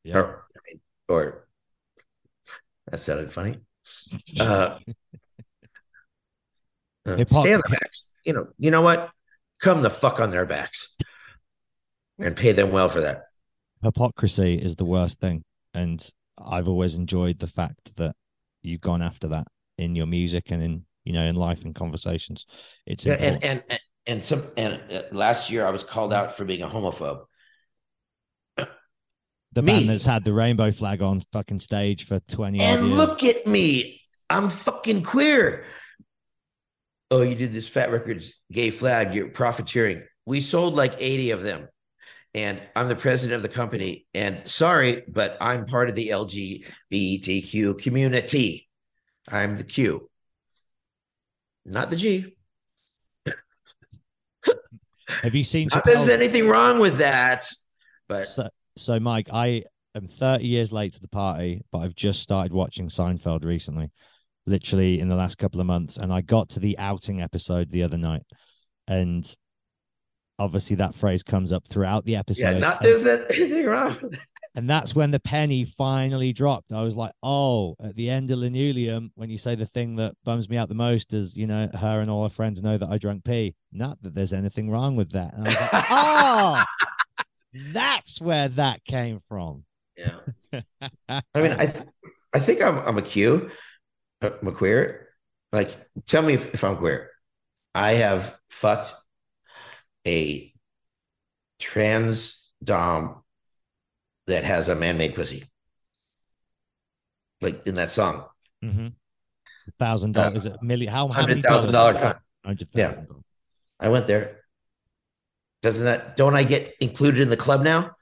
Yeah. Or, or that sounded funny. Uh, uh, stay on their backs. You know, you know what? Come the fuck on their backs and pay them well for that. Hypocrisy is the worst thing. And I've always enjoyed the fact that you've gone after that in your music and in you know in life and conversations. It's yeah, and, and, and some and uh, last year I was called out for being a homophobe. The me. band that's had the rainbow flag on fucking stage for 20 And years. look at me. I'm fucking queer. Oh, you did this Fat Wreck Chords gay flag, you're profiteering. We sold like 80 of them. And I'm the president of the company. And sorry, but I'm part of the LGBTQ community. I'm the Q, not the G. Have you seen? (laughs) Not there's anything wrong with that, but so, so Mike, I am 30 years late to the party, but I've just started watching Seinfeld recently, literally in the last couple of months, and I got to the outing episode the other night, and obviously that phrase comes up throughout the episode. Yeah, not there's anything (laughs) wrong. And that's when the penny finally dropped. I was like, oh, at the end of Linoleum, when you say the thing that bums me out the most is, you know, her and all her friends know that I drank pee. Not that there's anything wrong with that. And I was like, (laughs) oh, that's where that came from. Yeah. (laughs) I mean, I th- I think I'm I'm a Q. Uh, I'm a queer. Like, tell me if, if I'm queer. I have fucked a trans dom that has a man-made pussy, like in that song. Mm-hmm. Thousand dollars? Uh, is it million? How hundred thousand dollar con? Hundred thousand. Yeah, I went there. Doesn't that? Don't I get included in the club now?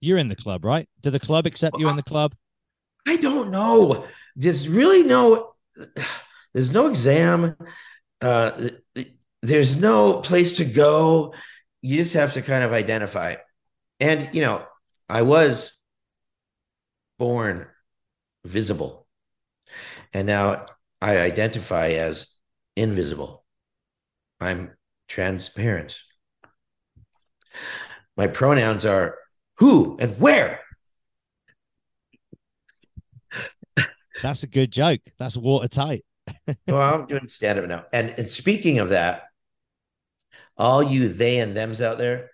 You're in the club, right? Do the club accept you in the club? I don't know. There's really no. There's no exam. Uh, there's no place to go. you just have to kind of identify. And you know, I was born visible, and now I identify as invisible. I'm transparent. My pronouns are who and where. That's a good joke. That's watertight. (laughs) well, I'm doing stand up now. And, and speaking of that, all you they and thems out there,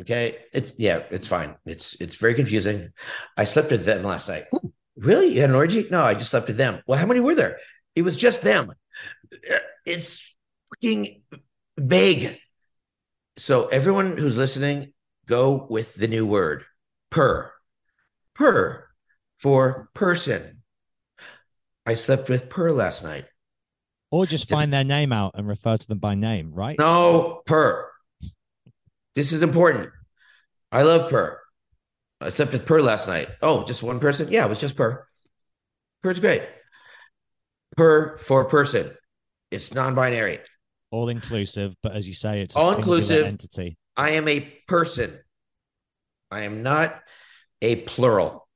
okay, it's yeah, it's fine. It's it's very confusing. I slept with them last night. Ooh, really? You had an orgy? No, I just slept with them. Well, how many were there? It was just them. Uh, it's freaking vague. So everyone who's listening, go with the new word per. Per for person. I slept with per last night. Or just find their name out and refer to them by name, right? No, per. This is important. I love per. I slept with per last night. Oh, just one person? Yeah, it was just per. Per's great. Per for person. It's non-binary. All inclusive, but as you say, it's all inclusive entity. I am a person. I am not a plural.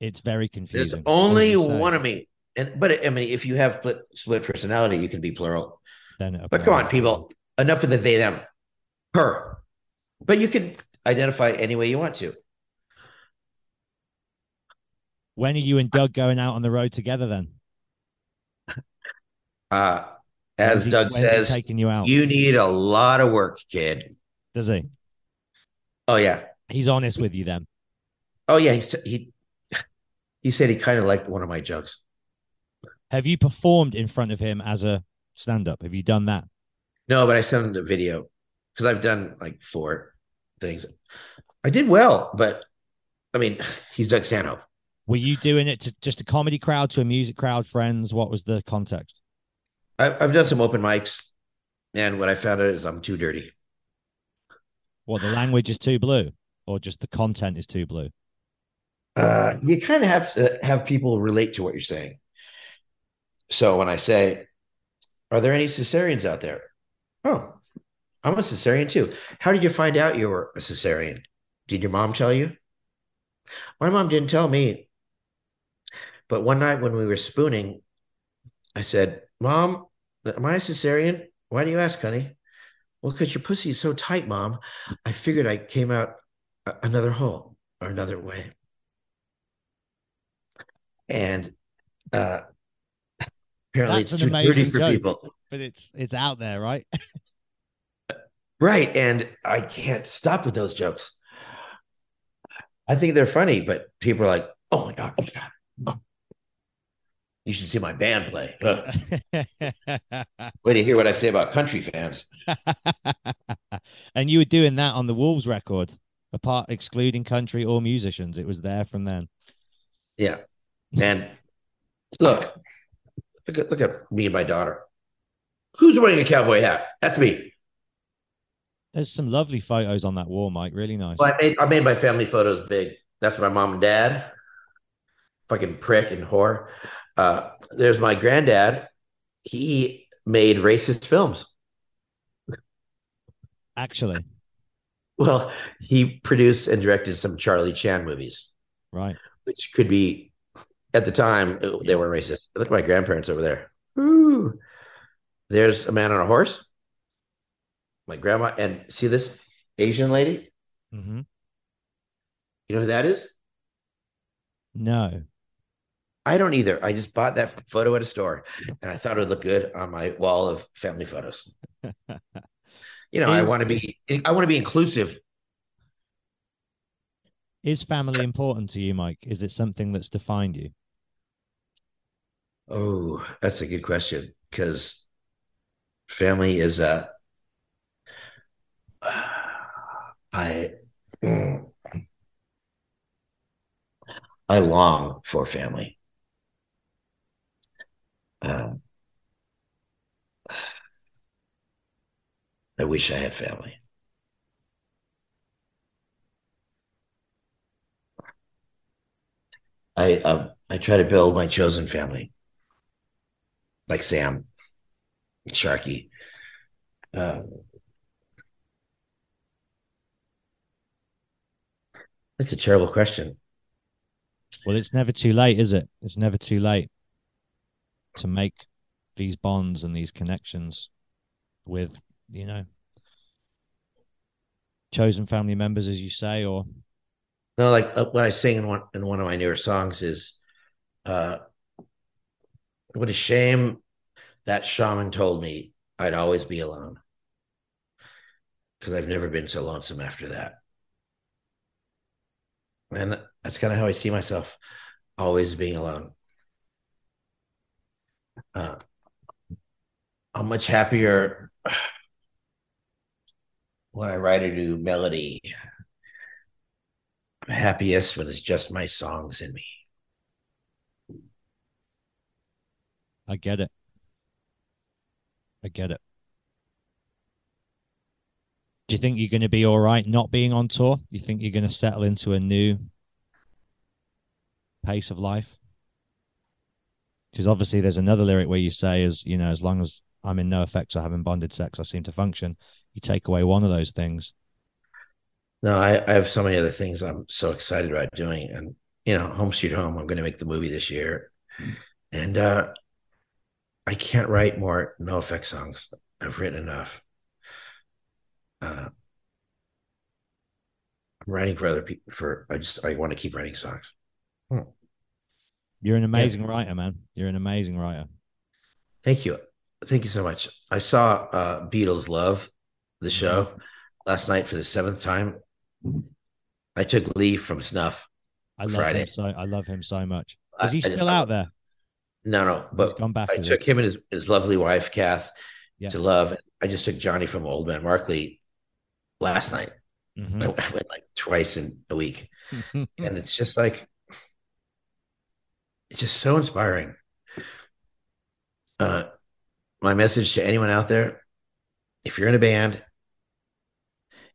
It's very confusing. There's only one of me. And but I mean, if you have split, split personality, you can be plural. Then but come on, people, enough of the they them, her. But you can identify any way you want to. When are you and Doug going out on the road together then? (laughs) Uh as he, Doug says, taking you out. You need a lot of work, kid. Does he? Oh yeah. He's honest with you then. Oh yeah, he's he (sighs) he said he kind of liked one of my jokes. Have you performed in front of him as a stand up? Have you done that? No, but I sent him the video because I've done like four things. I did well, but I mean, he's Doug Stanhope. Were you doing it to just a comedy crowd, to a music crowd, friends? What was the context? I, I've done some open mics, and what I found out is I'm too dirty. What the language is too blue, or just the content is too blue? Uh, you kind of have to have people relate to what you're saying. So when I say, "Are there any cesareans out there?" Oh, I'm a cesarean too. How did you find out you were a cesarean? Did your mom tell you? My mom didn't tell me. But one night when we were spooning, I said, Mom, am I a cesarean? Why do you ask, honey? Well, because your pussy is so tight, Mom. I figured I came out another hole or another way. And uh, (laughs) apparently That's it's an too dirty for joke, people. But it's it's out there, right? (laughs) Right. And I can't stop with those jokes. I think they're funny, but people are like, oh my God, oh my God. Oh. You should see my band play. (laughs) Way to hear what I say about country fans. (laughs) and you were doing that on the Wolves record, apart excluding country or musicians. It was there from then. Yeah. (laughs) And look, look at, look at me and my daughter. Who's wearing a cowboy hat? That's me. There's some lovely photos on that wall, Mike. Really nice. Well, I made I made my family photos big. That's my mom and dad. Fucking prick and whore. Uh, there's my granddad. He made racist films. Actually. (laughs) Well, he produced and directed some Charlie Chan movies. Right. Which could be at the time they were racist. Look at my grandparents over there. Ooh. There's a man on a horse my grandma, and see this Asian lady? Mm-hmm. You know who that is? No. I don't either. I just bought that photo at a store and I thought it would look good on my wall of family photos. (laughs) you know, is, I want to be I want to be inclusive. Is family important to you, Mike? Is it something that's defined you? Oh, that's a good question because family is a I I long for family. Um, I wish I had family. I uh, I try to build my chosen family, like Sam, Sharky. Um, That's a terrible question. Well, it's never too late, is it? It's never too late to make these bonds and these connections with, you know, chosen family members, as you say, or No, like uh, what I sing in one in one of my newer songs is, uh, "What a shame that shaman told me I'd always be alone, because I've never been so lonesome after that." And that's kind of how I see myself, always being alone. Uh, I'm much happier (sighs) when I write a new melody. I'm happiest when it's just my songs in me. I get it. I get it. Do you think you're going to be all right not being on tour? Do you think you're going to settle into a new pace of life? Because obviously, there's another lyric where you say, "As you know, as long as I'm in NoFX or having bonded sex, I seem to function." You take away one of those things. No, I, I have so many other things I'm so excited about doing. And, you know, Home Sweet Home, I'm going to make the movie this year. And uh, I can't write more NoFX songs. I've written enough. Uh, I'm writing for other people for I just I want to keep writing songs. Hmm. You're an amazing yeah. writer, man. You're an amazing writer. Thank you. Thank you so much. I saw uh Beatles Love, the show, mm-hmm. last night for the seventh time. I took leave from Snuff I love Friday. him so I love him so much. Is he still I, out there? No, no. But He's gone back. I took it? him and his, his lovely wife, Kath, Yeah. to love. I just took Johnny from Old Man Markley last night. Mhm. I went like twice in a week. (laughs) and it's just like it's just so inspiring. Uh my message to anyone out there, if you're in a band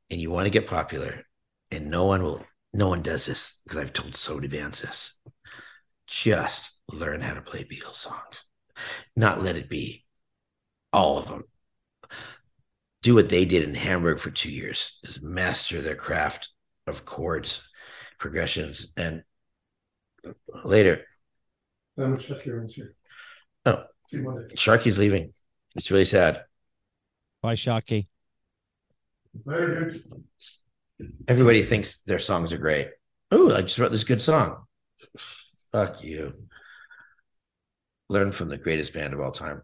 and you want to get popular, and no one will no one does this because I've told so many bands this. Just learn how to play Beatles songs. Not let it be all of them. Do what they did in Hamburg for two years, is master their craft of chords, progressions, and later. How much left your answer? Oh, See. Sharky's leaving. It's really sad. Bye, Sharky. Very good. Everybody thinks their songs are great. Oh, I just wrote this good song. Fuck you. Learn from the greatest band of all time.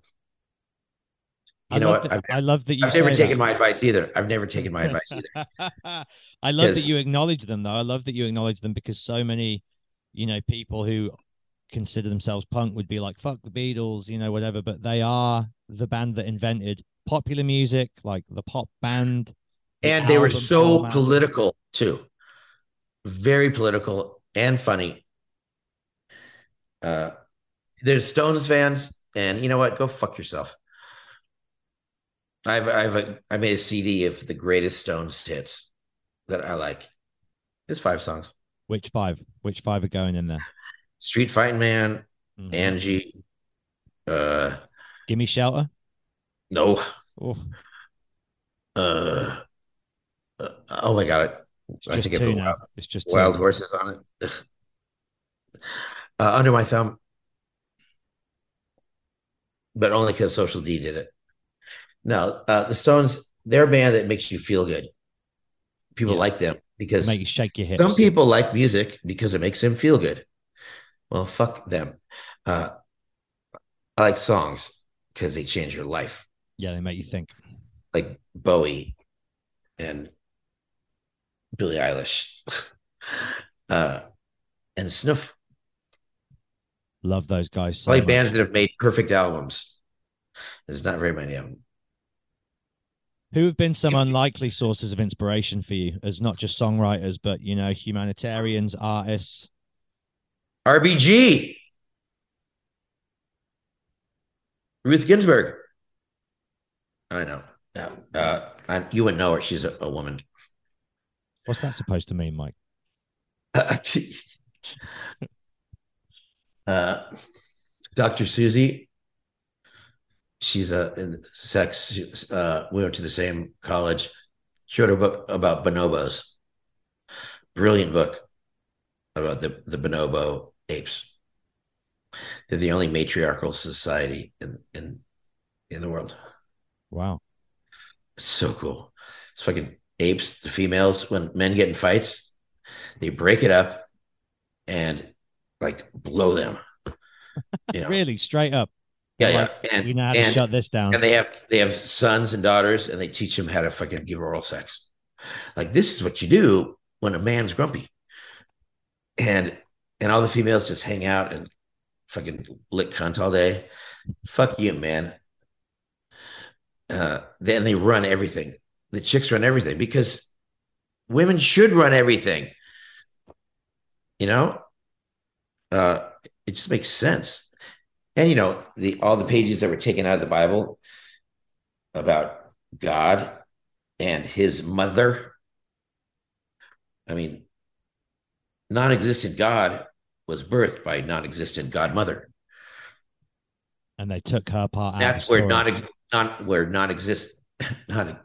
You I know love what? that- I've, I love that you I've never taken that. my advice either. I've never taken my advice either. (laughs) I love that you acknowledge them, though. I love that you acknowledge them because so many, you know, people who consider themselves punk would be like, fuck the Beatles, you know, whatever. But they are the band that invented popular music, like the pop band. the and they were so format. political too very political and funny uh there's stones fans and you know what go fuck yourself i've i've a, i made a cd of the greatest stones hits that i like it's five songs Which five? Which five are going in there? street fighting man Mhm. angie uh Give me shelter. no Oh, uh, uh oh my god it's i think i put now. wild, It's just wild horses on it (laughs) uh, under my thumb but only because social d did it no uh the stones they're a band that makes you feel good. People Yeah. like them because Make you shake your hips. some people like music because it makes them feel good. Well fuck them. Uh i like songs because they change your life. Yeah, they make you think. like bowie and billie eilish. (laughs) Uh and snuff. Love those guys so like bands that have made perfect albums. There's not very many of them Who have been some unlikely sources of inspiration for you as not just songwriters, but you know, humanitarians, artists? rbg ruth ginsburg i know yeah uh I, you wouldn't know her she's a, a woman What's that supposed to mean, Mike? (laughs) uh, Dr. Susie, she's a in sex. she- Uh, we went to the same college. She wrote a book about bonobos. Brilliant book. about the the bonobo apes. They're the only matriarchal society in in in the world. Wow, it's so cool. It's fucking apes. The females, when men get in fights, they break it up and like blow them. (laughs) You know? really straight up. Yeah, like, yeah. And we know how and, to shut this down. And they have they have sons and daughters, and they teach them how to fucking give oral sex. Like this is what you do when a man's grumpy. And and all the females just hang out and fucking lick cunt all day. Fuck you, man. Uh, then they run everything. The chicks run everything because women should run everything. You know, uh, it just makes sense. And you know, the all the pages that were taken out of the Bible about God and his mother. I mean, non-existent God was birthed by non-existent godmother. And they took her part. That's where non, non where non-exist non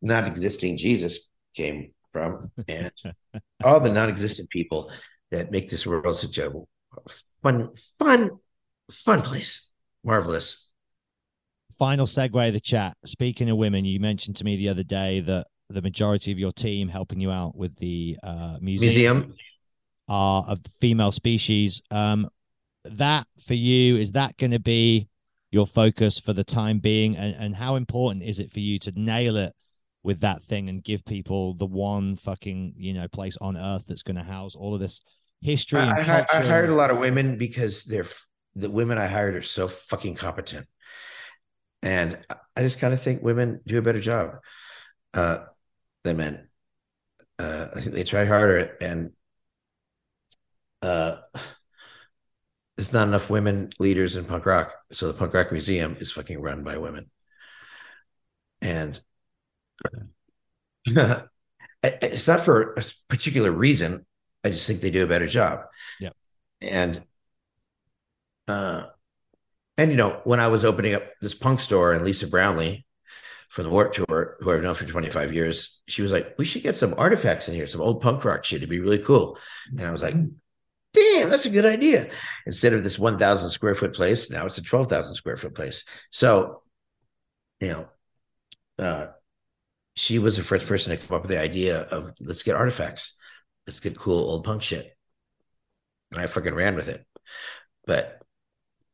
not existing Jesus came from, and (laughs) all the non-existent people that make this world such a fun, fun, fun place. Marvelous. Final segue of the chat. Speaking of women, you mentioned to me the other day that the majority of your team helping you out with the uh, museum, museum are of the female species. Um, that for you is that going to be your focus for the time being, and, and how important is it for you to nail it with that thing and give people the one fucking you know place on earth that's going to house all of this history. I, I, I, hired a lot of women because they're the women I hired are so fucking competent, and I just kind of think women do a better job uh, than men. Uh, I think they try harder, and uh, there's not enough women leaders in punk rock. So the punk rock museum is fucking run by women, and (laughs) it's not for a particular reason. I just think they do a better job. Yeah. And uh and you know, when I was opening up this punk store and Lisa Brownlee from the Warped Tour, who I've known for 25 years, she was like, We should get some artifacts in here, some old punk rock shit. It'd be really cool. And I was like, Damn, that's a good idea. Instead of this 1,000 square foot place, now it's a 12,000 square foot place. So, you know, uh, she was the first person to come up with the idea of let's get artifacts let's get cool old punk shit. And I fucking ran with it. But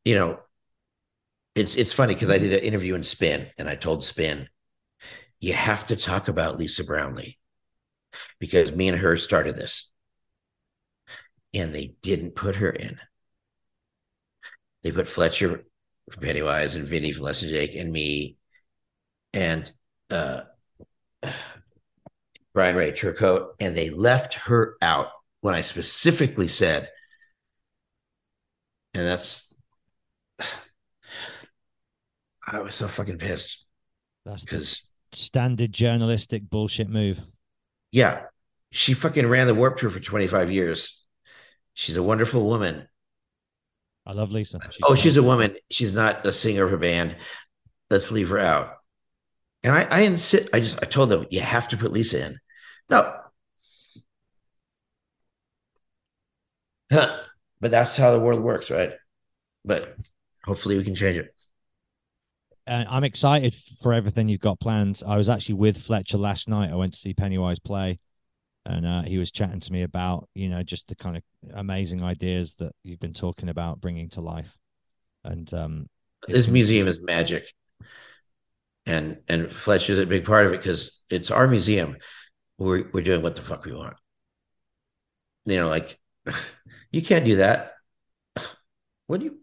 you know, it's it's funny because I did an interview in Spin and I told Spin, you have to talk about Lisa Brownlee because me and her started this. And they didn't put her in. They put Fletcher from Pennywise and Vinny from Less Than Jake and me and uh Bryan Ray Turcotte, and they left her out when I specifically said, and that's, (sighs) I was so fucking pissed. That's because standard journalistic bullshit move. Yeah. She fucking ran the Warped Tour for 25 years. She's a wonderful woman. I love Lisa. She's oh, she's a woman. She's not a singer of a band. Let's leave her out. And I, I insist. I just I told them you have to put Lisa in. No. Huh. But that's how the world works, right? But hopefully we can change it. And I'm excited for everything you've got planned. I was actually with Fletcher last night. I went to see Pennywise play, and uh, he was chatting to me about you know just the kind of amazing ideas that you've been talking about bringing to life. And um, this museum is magic, and and Fletcher's a big part of it because it's our museum we're we're doing what the fuck we want. You know, like (sighs) you can't do that. (sighs) What are you what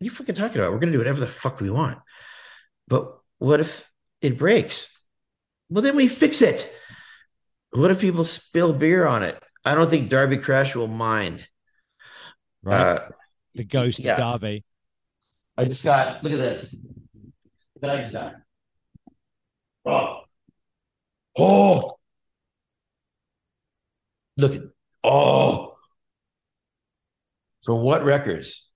are you freaking talking about? We're gonna do whatever the fuck we want. But what if it breaks? Well, then we fix it. What if people spill beer on it? I don't think Darby Crash will mind. Right. Uh, the ghost yeah. of Darby. I just got look at this. That I just got. Oh. Oh, Look at oh, for what records?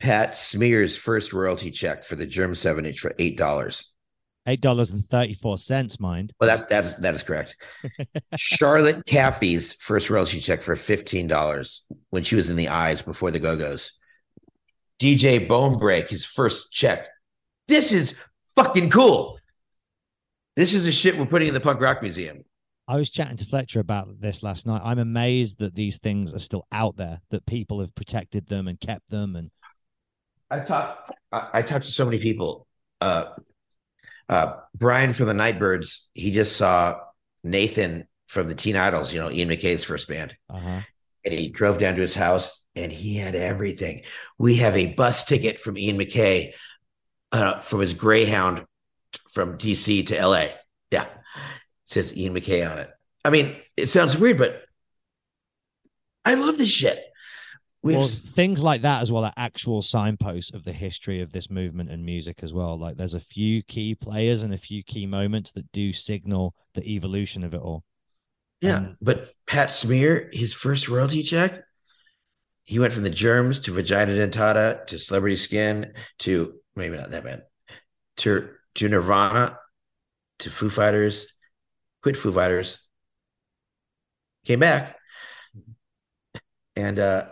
Pat Smear's first royalty check for the Germ 7 inch for eight dollars. Eight dollars and thirty four cents, mind. Well, that that is that is correct. (laughs) Charlotte Caffey's first royalty check for fifteen dollars when she was in the eyes before the Go Go's. DJ Bonebrake, his first check. This is fucking cool. This is the shit we're putting in the punk rock museum. I was chatting to Fletcher about this last night. I'm amazed that these things are still out there, that people have protected them and kept them. And I talked I, I talked to so many people. Uh uh Brian from the Nightbirds, he just saw Nathan from the Teen Idles, you know, Ian MacKaye's first band. uh-huh. And he drove down to his house and he had everything. We have a bus ticket from Ian MacKaye uh, from his Greyhound from DC to LA. Yeah. Says Ian MacKaye on it. I mean, it sounds weird, but I love this shit. We've, well, things like that as well are actual signposts of the history of this movement and music as well. Like there's a few key players and a few key moments that do signal the evolution of it all. yeah. Um, but Pat Smear, his first royalty check, he went from the germs to vagina dentata to celebrity skin to maybe not that bad to to Nirvana to Foo Fighters, quit Foo Fighters, came back, and uh,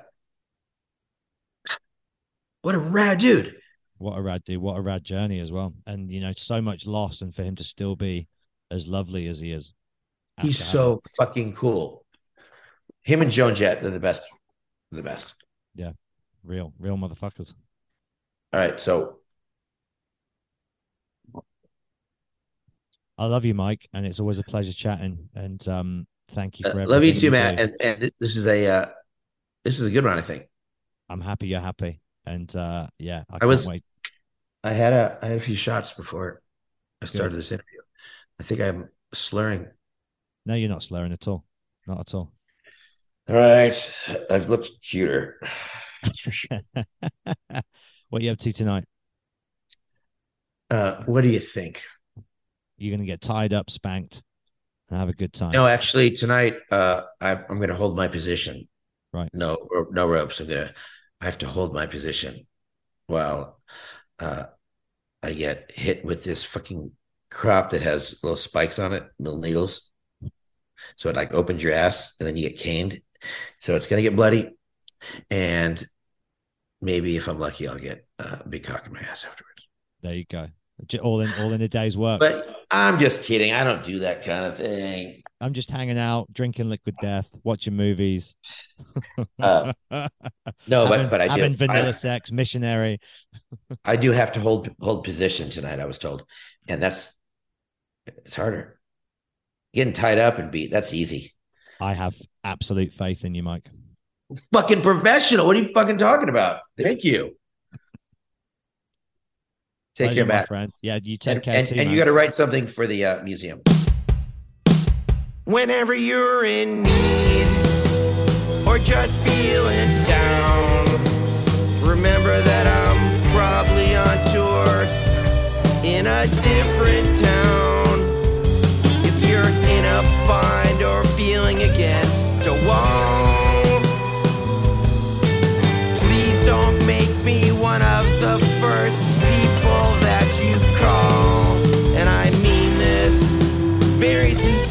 what a rad dude! what a rad dude, what a rad journey as well. And you know, so much loss, and for him to still be as lovely as he is. He's so fucking cool. Him and Joan Jett, they're the best. The best. Yeah, real, real motherfuckers. All right, so I love you, Mike, and it's always a pleasure chatting. And um, thank you for uh, love you too, do. Matt. And and this is a uh, this is a good one, I think. I'm happy you're happy, and uh, yeah, I, I was- wait. I had a I had a few shots before I started this interview. I think I'm slurring. No, you're not slurring at all, not at all. All right, I've looked cuter. That's for sure. (laughs) what are you up to tonight? Uh, what do you think? You're gonna get tied up, spanked, and have a good time. No, actually, tonight uh, I, I'm going to hold my position. Right. No, no ropes. I'm gonna. I have to hold my position while uh, I get hit with this fucking crop that has little spikes on it, little needles. So it like opens your ass, and then you get caned. So it's gonna get bloody, and maybe if I'm lucky, I'll get uh, a big cock in my ass afterwards. There you go. All in, all in a day's work. But I'm just kidding. I don't do that kind of thing. I'm just hanging out, drinking liquid death, watching movies. Uh, (laughs) No, but but I do. having vanilla I- sex, missionary. I do have to hold hold position tonight. I was told, and that's it's harder. Getting tied up and beat that's easy. I have absolute faith in you, Mike. Fucking professional. What are you fucking talking about? Thank you. Take Pleasure, care, my Matt. friends. Yeah, you take And, care and, too. and you got to write something for the uh, museum. Whenever you're in need or just feeling down, remember that I'm probably on tour in a different town. If you're in a bind or feeling against a wall, please don't make me one